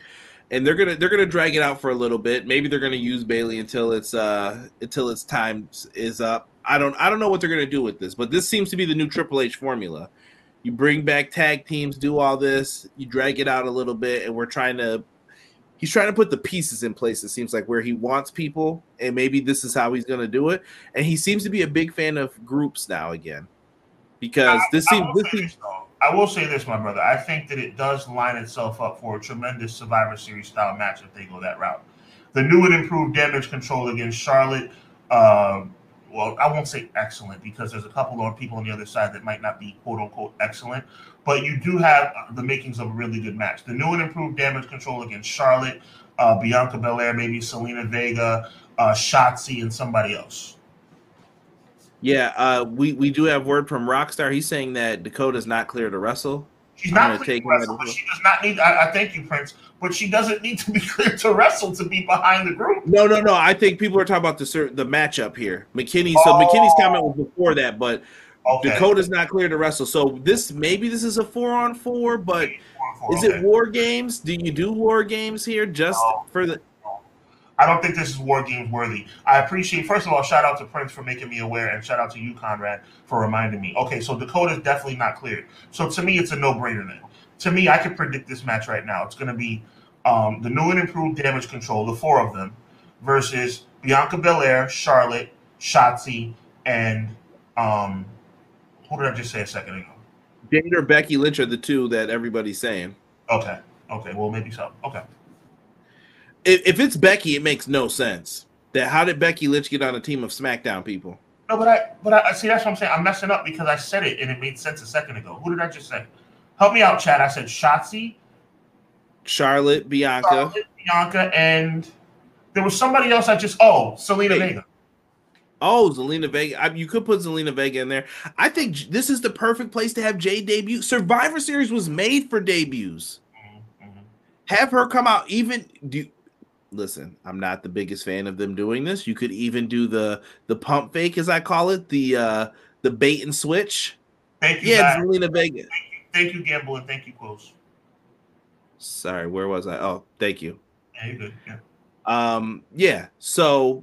and they're gonna they're gonna drag it out for a little bit. Maybe they're gonna use Bayley until it's uh until its time is up. I don't I don't know what they're gonna do with this, but this seems to be the new Triple H formula. You bring back tag teams, do all this, you drag it out a little bit, and we're trying to. He's trying to put the pieces in place. It seems like where he wants people, and maybe this is how he's going to do it. And he seems to be a big fan of groups now again, because this I this say seems this. I will say this, my brother. I think that it does line itself up for a tremendous Survivor Series style match if they go that route. The new and improved Damage CTRL against Charlotte. Um, well, I won't say excellent because there's a couple of people on the other side that might not be quote unquote excellent, but you do have the makings of a really good match. The new and improved Damage CTRL against Charlotte, uh, Bianca Belair, maybe Zelina Vega, uh, Shotzi, and somebody else. Yeah, uh, we we do have word from Rockstar. He's saying that Dakota's not clear to wrestle. She's I'm not clear to wrestle, but she does not need. I, I thank you, Prince, but she doesn't need to be clear to wrestle to be behind the group. No, no, no. I think people are talking about the the matchup here. McKinney. So Oh. McKinney's comment was before that, but Okay. Dakota's not clear to wrestle. So this maybe this is a four on four, but is Okay. it war games? Do you do war games here just No. for the? I don't think this is War Games worthy. I appreciate, first of all, shout out to Prince for making me aware, and shout out to you, Conrad, for reminding me. Okay, so Dakota's definitely not cleared. So to me, it's a no brainer then. To me, I can predict this match right now. It's going to be um, the new and improved Damage CTRL, the four of them, versus Bianca Belair, Charlotte, Shotzi, and um, who did I just say a second ago? Jade or Becky Lynch are the two that everybody's saying. Okay. Okay. Well, maybe so. Okay. if, if it's Becky, it makes no sense. That how did Becky Lynch get on a team of SmackDown people? No, but I, but I see that's what I'm saying. I'm messing up because I said it and it made sense a second ago. Who did I just say? Help me out, Chad. I said Shotzi, Charlotte, Bianca, Charlotte, Bianca, and there was somebody else. I just oh, Zelina. Vega. Oh, Zelina Vega. I, you could put Zelina Vega in there. I think this is the perfect place to have Jade debut. Survivor Series was made for debuts. Mhm, mhm. Have her come out. Even do. Listen, I'm not the biggest fan of them doing this. You could even do the the pump fake, as I call it, the uh the bait and switch. Thank you, Yeah, guys. Zelina Vega. Thank you, Gamble, and thank you, Quills. Sorry, where was I? Oh, thank you. Yeah, you're good. Yeah. Um, yeah. So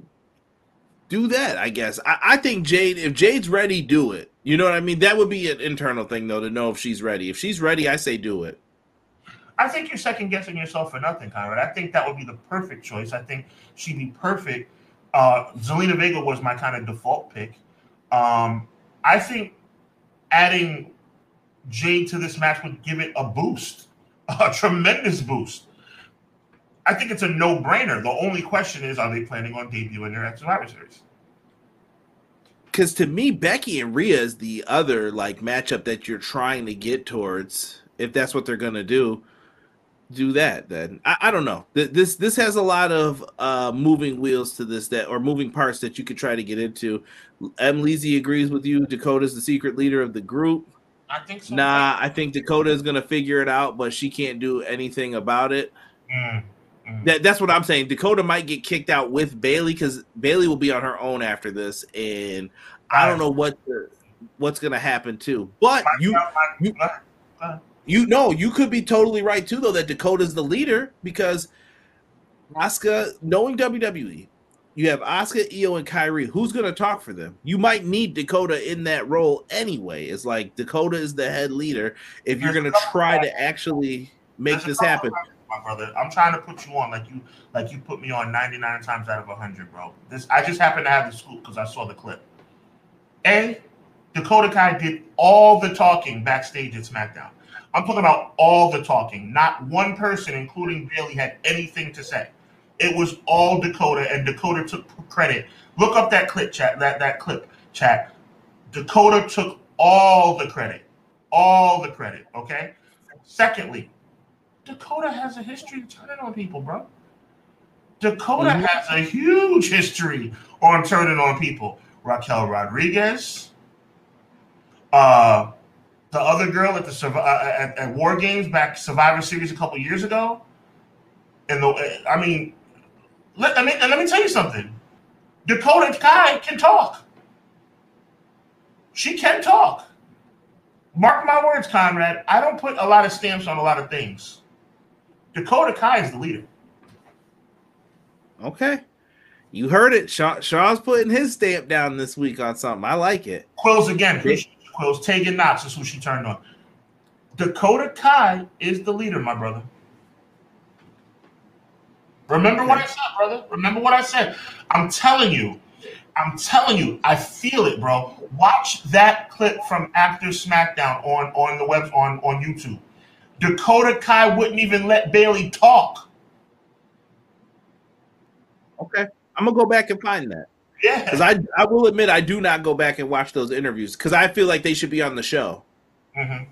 do that, I guess. I, I think Jade, if Jade's ready, do it. You know what I mean? That would be an internal thing though to know if she's ready. If she's ready, I say do it. I think you're second guessing yourself for nothing, Conrad. I think that would be the perfect choice. I think she'd be perfect. Uh, Zelina Vega was my kind of default pick. Um, I think adding Jade to this match would give it a boost, a tremendous boost. I think it's a no-brainer. The only question is, are they planning on debuting her at Survivor Series? Because to me, Becky and Rhea is the other like matchup that you're trying to get towards. If that's what they're gonna do, do that. Then I, I don't know. Th- This this has a lot of uh moving wheels to this that or moving parts that you could try to get into. M. Leezy agrees with you. Dakota's the secret leader of the group. I think so. Nah, I think Dakota is gonna figure it out, but she can't do anything about it. Mm, mm. That, that's what I'm saying. Dakota might get kicked out with Bayley because Bayley will be on her own after this, and I don't know what the, what's gonna happen too. But you you- you know you could be totally right too, though that Dakota's the leader because Asuka, knowing WWE, you have Asuka, Iyo, and Kairi. Who's gonna talk for them? You might need Dakota in that role anyway. It's like Dakota is the head leader. If you're gonna try to actually make this happen, my brother. I'm trying to put you on like you like you put me on 99 times out of 100, bro. This I just happened to have the scoop because I saw the clip. A Dakota Kai did all the talking backstage at SmackDown. I'm talking about all the talking. Not one person, including Bayley, had anything to say. It was all Dakota, and Dakota took credit. Look up that clip chat. That that clip chat. Dakota took all the credit. All the credit. Okay. Secondly, Dakota has a history of turning on people, bro. Dakota Mhm. has a huge history on turning on people. Raquel Rodriguez, uh, the other girl at the uh, at, at War Games back Survivor Series a couple years ago, and the I mean, let, I mean, let me tell you something. Dakota Kai can talk. She can talk. Mark my words, Conrad. I don't put a lot of stamps on a lot of things. Dakota Kai is the leader. Okay. You heard it. Shaw, Shaw's putting his stamp down this week on something. I like it. Quills again. Quills. Tegan Knox is who she turned on. Dakota Kai is the leader, my brother. Remember what I said, brother. Remember what I said. I'm telling you. I'm telling you. I feel it, bro. Watch that clip from after SmackDown on on the web on on YouTube. Dakota Kai wouldn't even let Bayley talk. Okay. I'm gonna go back and find that. Yeah, Because. I I will admit I do not go back and watch those interviews because I feel like they should be on the show. Mhm.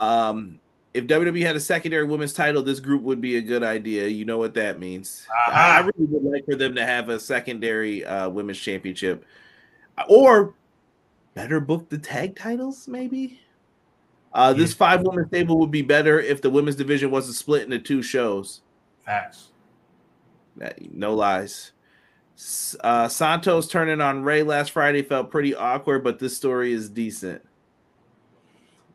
Um if WWE had a secondary women's title, this group would be a good idea. You know what that means. Uh-huh. I I really would like for them to have a secondary uh, women's championship, or better book the tag titles. Maybe uh, this five woman stable would be better if the women's division wasn't split into two shows. Facts. That- No lies. Uh, Santos turning on Rey last Friday felt pretty awkward, but this story is decent.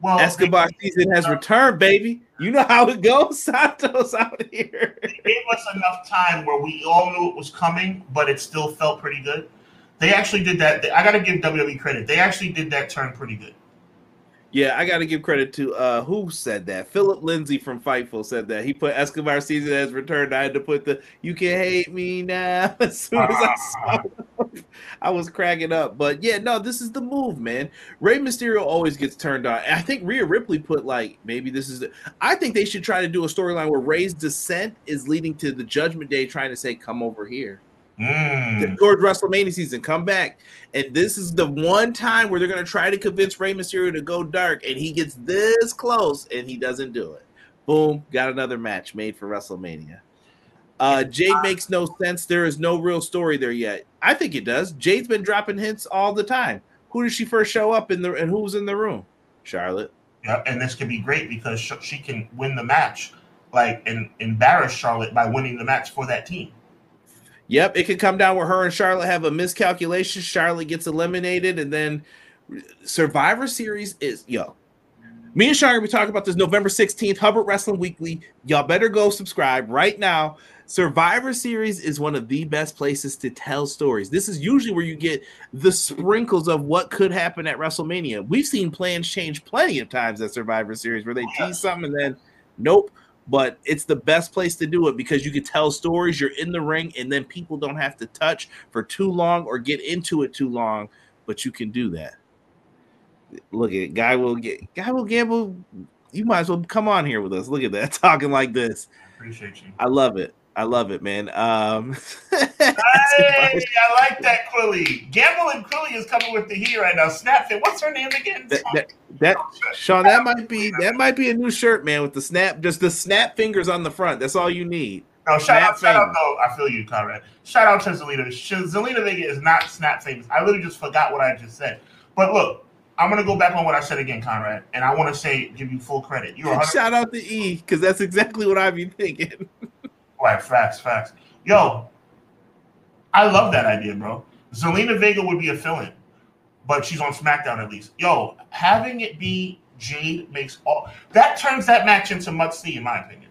Well, Escobar season has returned, baby. You know how it goes. Santos out here. they gave us enough time where we all knew it was coming, but it still felt pretty good. They actually did that. I got to give WWE credit. They actually did that turn pretty good. Yeah, I got to give credit to uh who said that. Philip Lindsay from Fightful said that. He put Escobar season as returned. I had to put the "You can hate me now" as soon as I saw. It. I was cracking up, but yeah, no, this is the move, man. Rey Mysterio always gets turned on. I think Rhea Ripley put like maybe this is. The, I think they should try to do a storyline where Rey's descent is leading to the Judgment Day trying to say, "Come over here." Mm. towards WrestleMania season, come back. And this is the one time where they're going to try to convince Rey Mysterio to go dark, and he gets this close and he doesn't do it. Boom, got another match made for WrestleMania. Uh, Jade makes no sense. There is no real story there yet. I think it does. Jade's been dropping hints all the time. Who did she first show up in the and who was in the room? Charlotte. Yeah, and this could be great because she can win the match, like and embarrass Charlotte by winning the match for that team. Yep, it could come down where her and Charlotte have a miscalculation. Charlotte gets eliminated, and then Survivor Series is yo. Me and gonna be talking about this November 16th, Hubbard Wrestling Weekly. Y'all better go subscribe right now. Survivor Series is one of the best places to tell stories. This is usually where you get the sprinkles of what could happen at WrestleMania. We've seen plans change plenty of times at Survivor Series where they tease something and then nope but it's the best place to do it because you can tell stories. You're in the ring, and then people don't have to touch for too long or get into it too long. But you can do that. Look at guy will get guy will gamble. You might as well come on here with us. Look at that talking like this. Appreciate you. I love it. I love it, man. Um, hey, I like that Quilly. Gamble and Quilly is coming with the heat right now. Snap it. What's her name again? that, that, that Sean, that might be that might be a new shirt, man, with the snap, just the snap fingers on the front. That's all you need. No, shout Snap out, shout out, though. I feel you, Conrad. Shout out to Zelina. Zelina Vega is not snap famous. I literally just forgot what I just said. But look, I'm gonna go back on what I said again, Conrad, and I want to say, give you full credit. 100 Shout out to E because that's exactly what I'd be thinking. right. Facts, facts. Yo, I love that idea, bro. Zelina Vega would be a fill-in, but she's on SmackDown at least. Yo, having it be Jade makes all that turns that match into must see, in my opinion.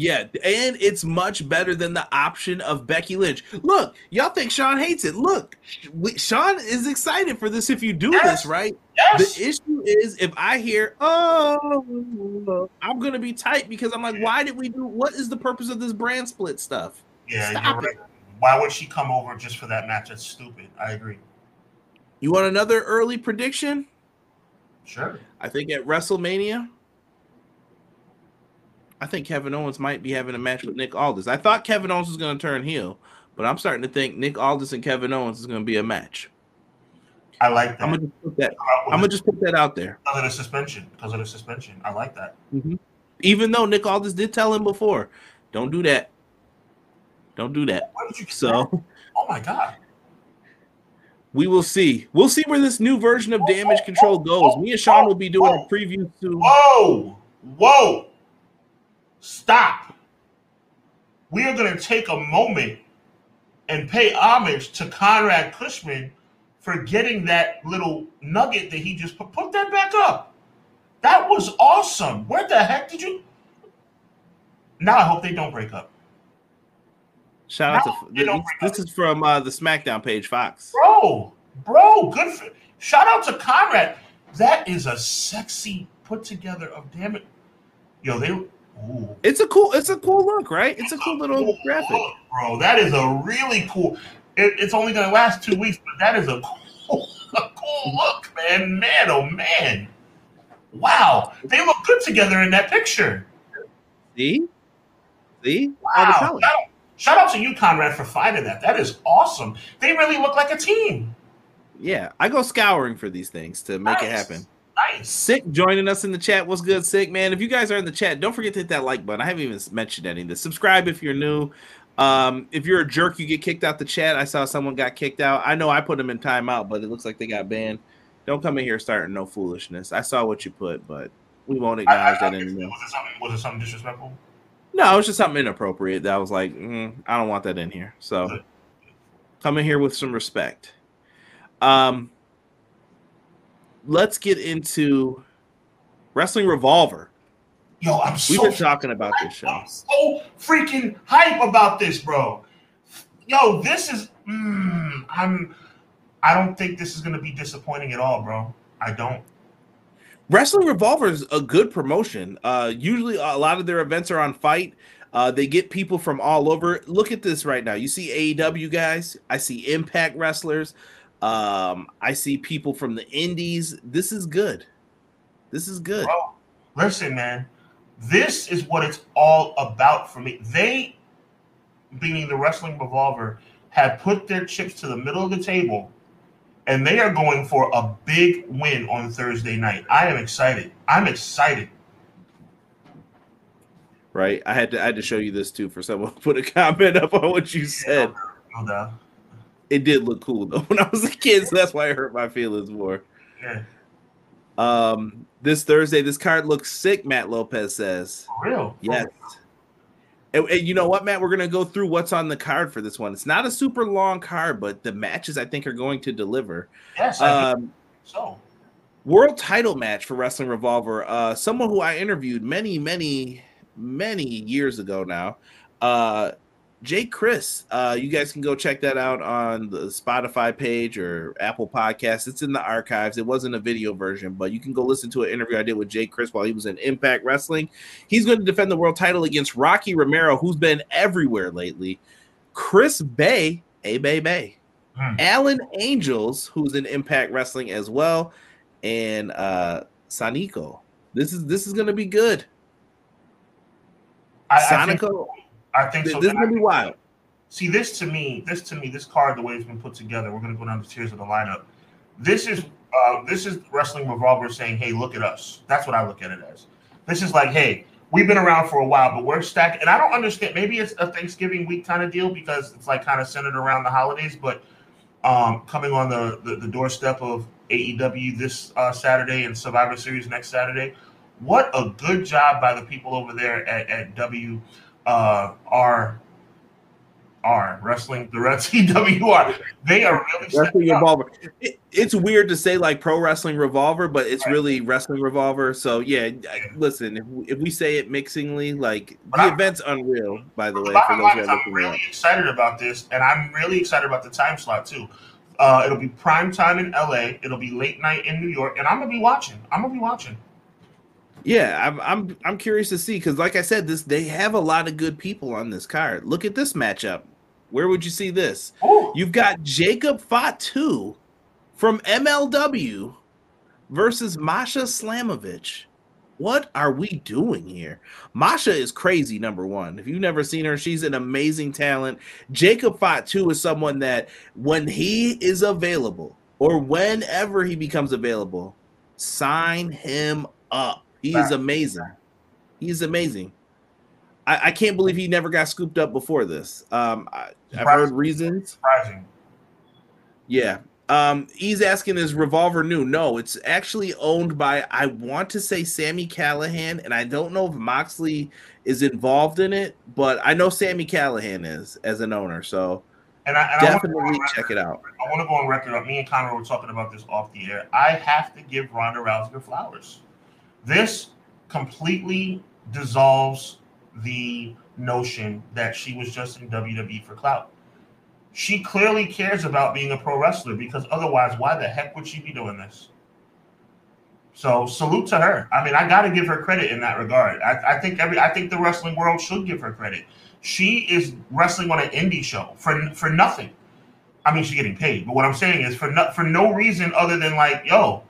Yeah, and it's much better than the option of Becky Lynch. Look, y'all think Sean hates it. Look, we, Sean is excited for this if you do Yes. this, right? Yes. The issue is if I hear, oh, I'm going to be tight because I'm like, why did we do, what is the purpose of this brand split stuff? yeah, Stop you're right. Why would she come over just for that match? That's stupid. I agree. You want another early prediction? Sure. I think at WrestleMania, I think Kevin Owens might be having a match with Nick Aldis. I thought Kevin Owens was going to turn heel, but I'm starting to think Nick Aldis and Kevin Owens is going to be a match. I like that. I'm gonna just put that. Because I'm gonna just put that out there. Because of the suspension. Because of the suspension. I like that. Mm-hmm. Even though Nick Aldis did tell him before, don't do that. Don't do that. Where did you get that? So Oh my god. we will see. We'll see where this new version of Damage CTRL goes. Me and Sean will be doing a preview soon. Whoa! Whoa! Stop. We are going to take a moment and pay homage to Conrad Cushman for getting that little nugget that he just put. Put that back up. That was awesome. Where the heck did you? Now I hope they don't break up. Shout out No, to this, this is from uh, the SmackDown page, Fox. Bro, bro, good for shout out to Conrad. That is a sexy put together of damn it. Yo, they ooh. It's a cool. It's a cool look, right? It's a cool little Cool graphic. look, bro. That is a really cool. It, it's only going to last two weeks, but that is a cool, a cool look, man. Man, oh man, wow, they look good together in that picture. See, see, Wow, shout, shout out to you, Conrad, for finding that. That is awesome. They really look like a team. Yeah, I go scouring for these things to make it happen. Nice. Sick joining us in the chat. What's good, Sick man? If you guys are in the chat, don't forget to hit that like button. I haven't even mentioned any of this. Subscribe if you're new. Um, if you're a jerk, you get kicked out the chat. I saw someone got kicked out. I know I put them in timeout, but it looks like they got banned. Don't come in here starting no foolishness. I saw what you put, but we won't I- acknowledge I- that anymore. was, it something, was it something disrespectful? No, it was just something inappropriate that I was like, mm, I don't want that in here. So come in here with some respect. Um, let's get into Wrestling Revolver. Yo, I'm We've so been talking about this show. I'm so freaking hype about this, bro. Yo, this is. Mm, I'm. I don't think this is gonna be disappointing at all, bro. I don't. Wrestling Revolver is a good promotion. Uh, usually, a lot of their events are on FITE. Uh, they get people from all over. Look at this right now. You see AEW guys. I see Impact wrestlers. Um, I see people from the Indies. This is good. This is good. Bro, listen, man. This is what it's all about for me. They, being the Wrestling Revolver, have put their chips to the middle of the table and they are going for a big win on Thursday night. I am excited. I'm excited. Right. I had to I had to show you this too for someone to put a comment up on what you said. No doubt. It did look cool though when I was a kid, so that's why it hurt my feelings more. Yeah. Um, this Thursday, this card looks sick. Matt Lopez says. For real. Yes. And, and you know what, Matt? We're gonna go through what's on the card for this one. It's not a super long card, but the matches I think are going to deliver. Yes. Um, so. world title match for Wrestling Revolver. Uh, someone who I interviewed many, many, many years ago now. Uh, Jay Chris. Uh, you guys can go check that out on the Spotify page or Apple Podcasts. It's in the archives. It wasn't a video version, but you can go listen to an interview I did with Jake Crist while he was in Impact Wrestling. He's going to defend the world title against Rocky Romero, who's been everywhere lately. Chris Bey, A Bay Bay. Hmm. Alan Angels, who's in Impact Wrestling as well, and uh Sanico. This is this is gonna be good. I, I think, Sonico, I think this so. is gonna be wild. See, this to me, this to me, this card, the way it's been put together, we're gonna go down the tiers of the lineup. This is uh this is wrestling revolver saying, Hey, look at us. That's what I look at it as. This is like, hey, we've been around for a while, but we're stacked. And I don't understand, maybe it's a Thanksgiving week kind of deal because it's like kind of centered around the holidays, but um coming on the the, the doorstep of AEW this uh, Saturday and Survivor Series next Saturday. What a good job by the people over there at, at W uh, R R Wrestling the TWR. They are really Wrestling. Revolver. It, it's weird to say like Pro Wrestling Revolver, but it's really Wrestling Revolver. So yeah, I- listen, if we, if we say it mixingly, like But the I- event's unreal. By the way, for those line who is are I'm really up. excited about this, and I'm really excited about the time slot too. Uh, it'll be prime time in LA. It'll be late night in New York, and I'm gonna be watching. I'm gonna be watching. Yeah, I'm I'm I'm curious to see because, like I said, this they have a lot of good people on this card. Look at this matchup. Where would you see this? Ooh, You've got Jacob Fatu from MLW versus Masha Slamovich. What are we doing here? Masha is crazy, number one. If you've never seen her, she's an amazing talent. Jacob Fatu is someone that, when he is available or whenever he becomes available, sign him up. He is amazing. He is amazing. I, I can't believe he never got scooped up before this. Um, I, I've heard reasons. surprising. Yeah. Um, he's asking is Revolver new? No, it's actually owned by I want to say Sami Callihan, and I don't know if Moxley is involved in it, but I know Sami Callihan is as an owner, so And I, and I wanna go definitely check it out. I want to go on record. Me and Connor were talking about this off the air. I have to give Ronda Rousey her flowers. This completely dissolves the notion that she was just in WWE for clout. She clearly cares about being a pro wrestler because otherwise, why the heck would she be doing this? So salute to her. I mean, I got to give her credit in that regard. I, I think every I think the wrestling world should give her credit. She is wrestling on an indie show for for nothing. I mean, she's getting paid, but what I'm saying is for no, for no reason other than like, yo,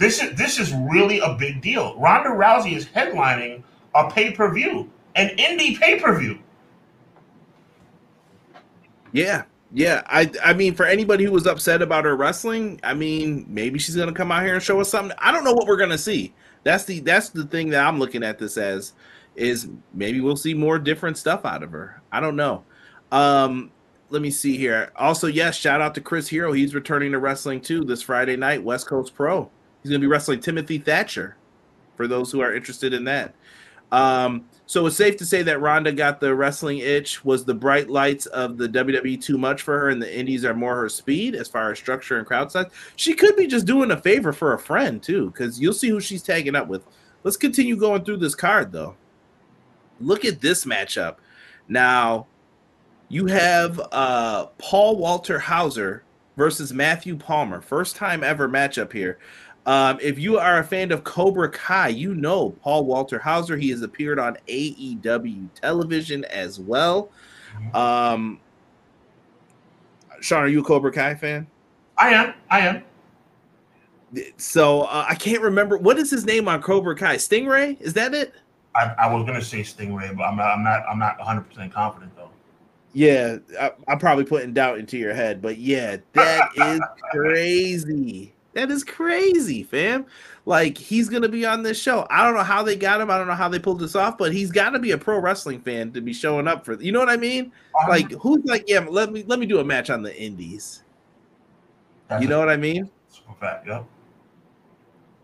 this is this is really a big deal. Ronda Rousey is headlining a pay per view, an indie pay per view. Yeah, yeah. I I mean, for anybody who was upset about her wrestling, I mean, maybe she's gonna come out here and show us something. I don't know what we're gonna see. That's the that's the thing that I'm looking at this as is maybe we'll see more different stuff out of her. I don't know. Um, let me see here. Also, yes, shout out to Chris Hero. He's returning to wrestling too this Friday night, West Coast Pro. He's gonna be wrestling Timothy Thatcher. For those who are interested in that. Um, so it's safe to say that Ronda got the wrestling itch. Was the bright lights of the WWE too much for her, and the Indies are more her speed as far as structure and crowd size? She could be just doing a favor for a friend too, because you'll see who she's tagging up with. Let's continue going through this card though. Look at this matchup. Now, you have uh, Paul Walter Hauser versus Matthew Palmer. First time ever matchup here. Um, if you are a fan of Cobra Kai, you know Paul Walter Hauser. He has appeared on AEW television as well. Um, Sean, are you a Cobra Kai fan? I am. I am. So uh, I can't remember what is his name on Cobra Kai. Stingray, is that it? I, I was gonna say Stingray, but I'm not. I'm not. I'm not 100 percent confident though. Yeah, I, I'm probably putting doubt into your head, but yeah, that is crazy. That is crazy, fam. Like he's gonna be on this show. I don't know how they got him. I don't know how they pulled this off, but he's got to be a pro wrestling fan to be showing up for. You know what I mean? Like who's like, yeah, let me let me do a match on the Indies. That's You a- know what I mean? super fact. Yep.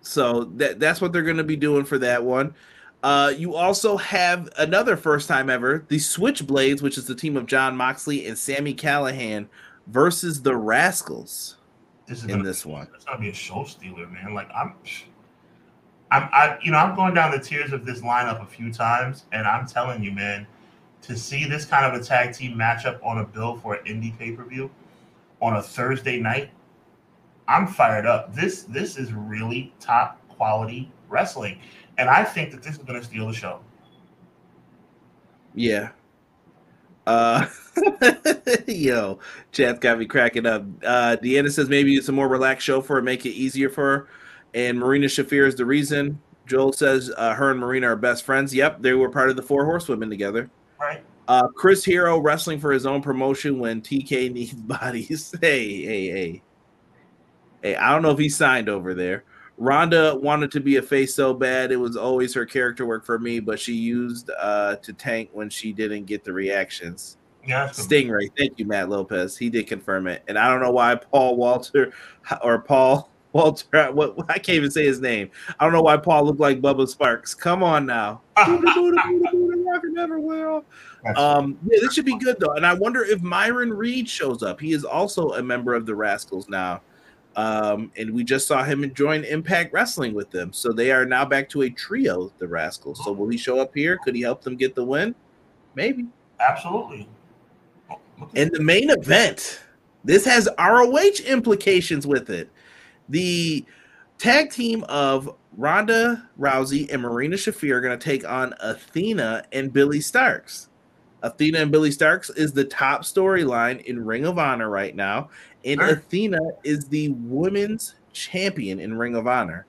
So that that's what they're going to be doing for that one. Uh, you also have another first time ever, the Switchblades, which is the team of Jon Moxley and Sami Callihan versus the Rascalz This is in gonna, this one. It's gonna be a show stealer, man. Like I'm, I'm, I, you know, I'm going down the tiers of this lineup a few times, and I'm telling you, man, to see this kind of a tag team matchup on a bill for an indie pay per view on a Thursday night, I'm fired up. This, this is really top quality wrestling, and I think that this is gonna steal the show. Yeah. Uh, yo, chat's got me cracking up. Uh, Deanna says maybe it's a more relaxed show for her, make it easier for her. And Marina Shafir is the reason. Joel says uh, her and Marina are best friends. Yep, they were part of the Four Horsewomen together. Right? Uh, Chris Hero wrestling for his own promotion when TK needs bodies. Hey, hey, hey. Hey, I don't know if he signed over there. Ronda wanted to be a face so bad. It was always her character work for me, but she used uh, to tank when she didn't get the reactions. Yeah. Stingray. Thank you, Matt Lopez. He did confirm it. And I don't know why Paul Walter or Paul Walter, what I can't even say his name. I don't know why Paul looked like Bubba Sparks. Come on now. Um, yeah, this should be good though. And I wonder if Myron Reed shows up. He is also a member of the Rascalz now. Um, and we just saw him join Impact Wrestling with them. So they are now back to a trio, the Rascalz. So will he show up here? Could he help them get the win? Maybe. absolutely. And the main event, this has ROH implications with it. The tag team of Ronda Rousey and Marina Shafir are going to take on Athena and Billie Starkz. Athena and Billie Starkz is the top storyline in Ring of Honor right now, and Sure. Athena is the women's champion in Ring of Honor.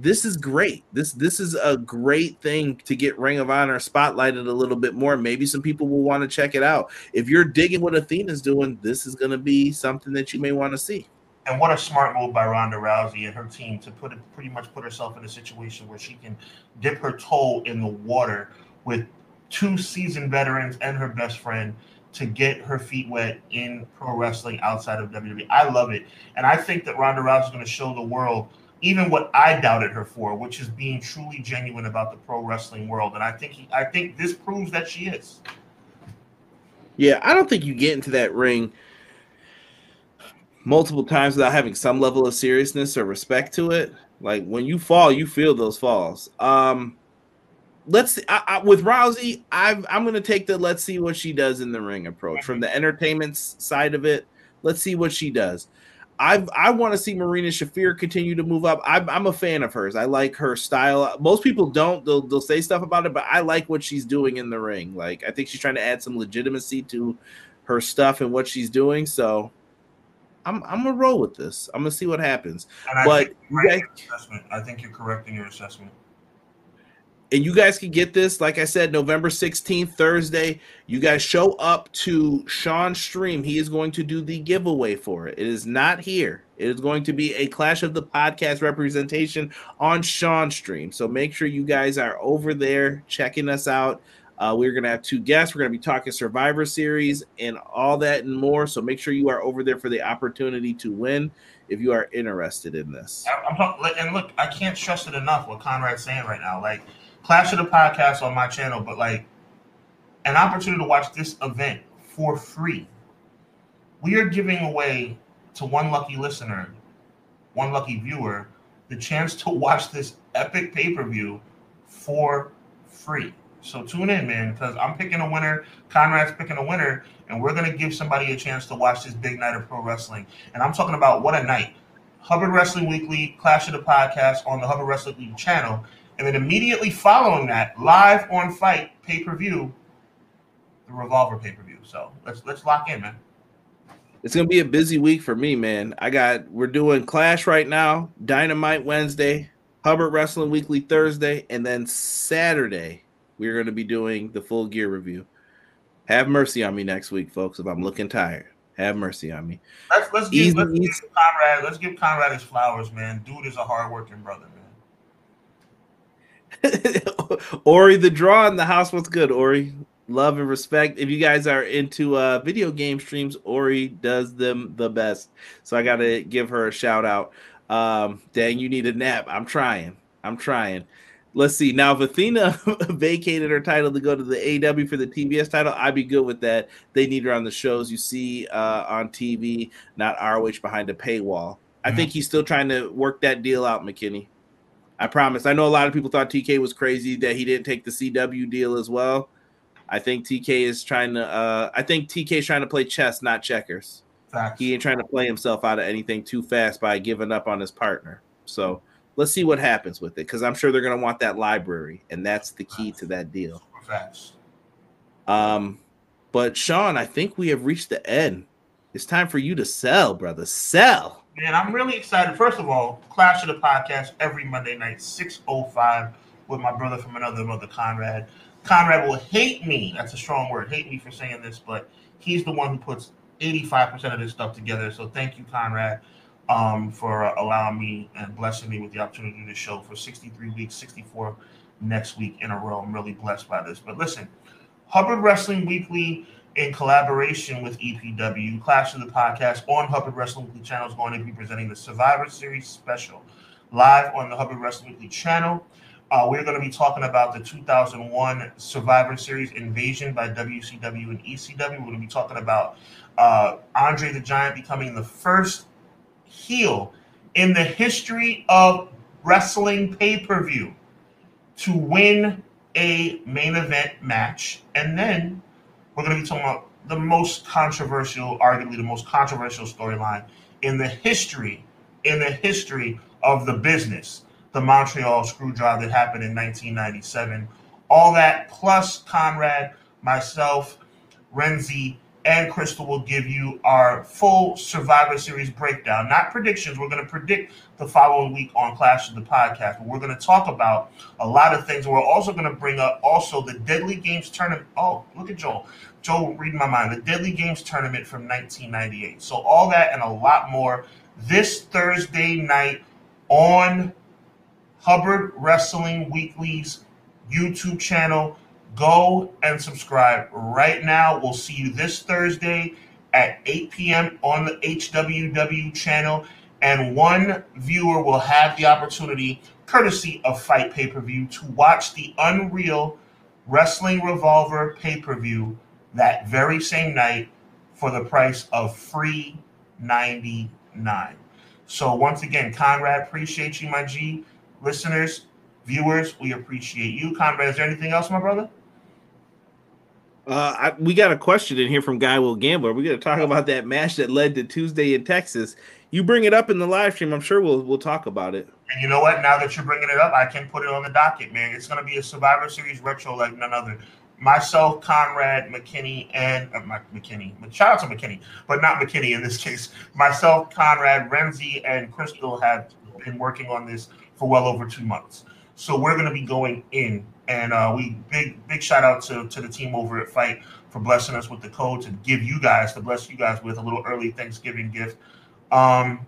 This is great. This this is a great thing to get Ring of Honor spotlighted a little bit more. Maybe some people will want to check it out. If you're digging what Athena's doing, this is going to be something that you may want to see. And what a smart move by Ronda Rousey and her team to put it pretty much put herself in a situation where she can dip her toe in the water with two seasoned veterans and her best friend to get her feet wet in pro wrestling outside of WWE. I love it. And I think that Ronda Rousey is going to show the world even what I doubted her for, which is being truly genuine about the pro wrestling world. And I think he, I think this proves that she is. Yeah, I don't think you get into that ring multiple times without having some level of seriousness or respect to it. Like when you fall, you feel those falls. Um, let's see, I, I, with Rousey, I've, I'm going to take the let's see what she does in the ring approach from the entertainment side of it. Let's see what she does. I I want to see Marina Shafir continue to move up. I'm, I'm a fan of hers. I like her style. Most people don't. They'll they'll say stuff about it, but I like what she's doing in the ring. Like I think she's trying to add some legitimacy to her stuff and what she's doing. So I'm I'm gonna roll with this. I'm gonna see what happens. And I But think, you you're guys, right. I think you're correct in your assessment. And you guys can get this, like I said, November 16th, Thursday. You guys show up to Sean's stream. He is going to do the giveaway for it. It is not here. It is going to be a Clash of the Podcast representation on Sean's stream. So make sure you guys are over there checking us out. Uh, we're going to have two guests. We're going to be talking Survivor Series and all that and more. So make sure you are over there for the opportunity to win if you are interested in this. I'm and look, I can't stress it enough what Conrad's saying right now. Like, Clash of the Podcast on my channel, but like, an opportunity to watch this event for free. We are giving away to one lucky listener, one lucky viewer, the chance to watch this epic pay per view for free. So tune in, man, because I'm picking a winner. Conrad's picking a winner, and we're gonna give somebody a chance to watch this big night of pro wrestling. And I'm talking about what a night Hubbard Wrestling Weekly, Clash of the Podcast on the Hubbard Wrestling Weekly channel. And then immediately following that, live on FITE pay per view, the Revolver pay per view. So let's let's lock in, man. It's gonna be a busy week for me, man. I got we're doing Clash right now, Dynamite Wednesday, Hubbard Wrestling Weekly Thursday, and then Saturday we're gonna be doing the full gear review. Have mercy on me next week, folks, if I'm looking tired. Have mercy on me. Let's let's give, let's give Conrad let's give Conrad his flowers, man. Dude is a hardworking brother. Ori the draw in the house. What's good, Ori? Love and respect. If you guys are into uh, video game streams, Ori does them the best. So I gotta give her a shout out. Um, dang, you need a nap. I'm trying. I'm trying. Let's see. Now, if Athena vacated her title to go to the AEW for the TBS title, I'd be good with that. They need her on the shows you see uh, on TV, not ROH behind a paywall. I mm-hmm. think he's still trying to work that deal out, McKinney. I promise. I know a lot of people thought TK was crazy that he didn't take the CW deal as well. I think TK is trying to. Uh, I think TK is trying to play chess, not checkers. Facts. He ain't trying to play himself out of anything too fast by giving up on his partner. So let's see what happens with it because I'm sure they're going to want that library, and that's the key to that deal. Facts. Um, but Sean, I think we have reached the end. It's time for you to sell, brother. Sell. Man, I'm really excited. First of all, Clash of the Podcast every Monday night, 6.05 with my brother from another mother, Conrad. Conrad will hate me. That's a strong word. Hate me for saying this, but he's the one who puts 85% of this stuff together. So thank you, Conrad um, for uh, allowing me and blessing me with the opportunity to do this show for 63 weeks, 64 next week in a row. I'm really blessed by this. But listen, Hubbard Wrestling Weekly in collaboration with EPW, Clash of the Podcast on Hubbard Wrestling Weekly channel is going to be presenting the Survivor Series special live on the Hubbard Wrestling Weekly channel. Uh, we're going to be talking about the 2001 Survivor Series Invasion by WCW and ECW. We're going to be talking about uh, Andre the Giant becoming the first heel in the history of wrestling pay per view to win a main event match. And then we're going to be talking about the most controversial, arguably the most controversial storyline in the history, in the history of the business, the Montreal Screwjob that happened in 1997. All that plus Conrad, myself, Renzi, and Crystal will give you our full Survivor Series breakdown. Not predictions. We're going to predict the following week on Clash of the Podcast, but we're going to talk about a lot of things. We're also going to bring up also the Deadly Games tournament. Oh, look at Joel. Joel, reading my mind. The Deadly Games tournament from 1998. So all that and a lot more this Thursday night on Hubbard Wrestling Weekly's YouTube channel Go and subscribe right now. We'll see you this Thursday at 8 p.m. on the HWW channel. And one viewer will have the opportunity, courtesy of FITE Pay Per View, to watch the Unreal Wrestling Revolver pay per view that very same night for the price of free 99. So, once again, Conrad, appreciate you, my G. Listeners, viewers, we appreciate you. Conrad, is there anything else, my brother? Uh, I, we got a question in here from Guy Will Gambler. We got to talk about that match that led to Tuesday in Texas. You bring it up in the live stream. I'm sure we'll we'll talk about it. And you know what? Now that you're bringing it up, I can put it on the docket, man. It's going to be a Survivor Series retro like none other. Myself, Conrad, McKinney, and uh, McKinney. Shout out to McKinney, but not McKinney in this case. Myself, Conrad, Renzi, and Crystal have been working on this for well over two months. So we're going to be going in and uh, we big big shout out to, to the team over at FITE for blessing us with the code to give you guys to bless you guys with a little early Thanksgiving gift. Um,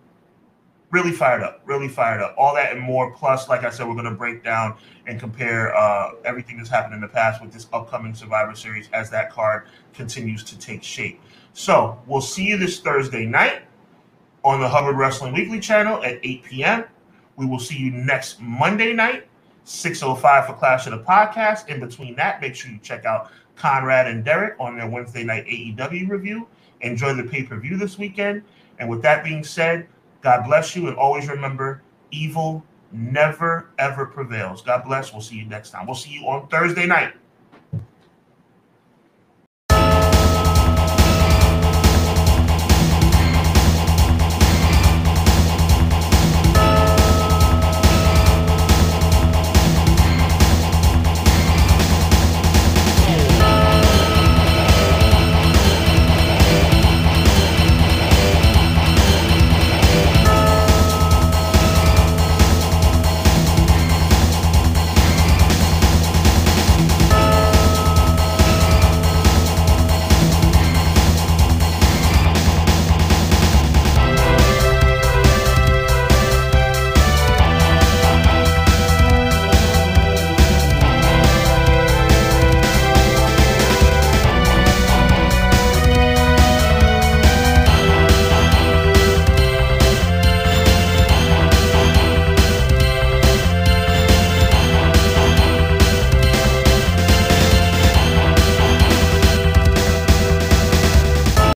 really fired up, really fired up. All that and more. Plus, like I said, we're going to break down and compare uh, everything that's happened in the past with this upcoming Survivor Series as that card continues to take shape. So we'll see you this Thursday night on the Hubbard Wrestling Weekly channel at 8 p.m. We will see you next Monday night 605 for Clash of the Podcast. In between that, make sure you check out Conrad and Derek on their Wednesday night AEW review. Enjoy the pay per view this weekend. And with that being said, God bless you. And always remember evil never, ever prevails. God bless. We'll see you next time. We'll see you on Thursday night.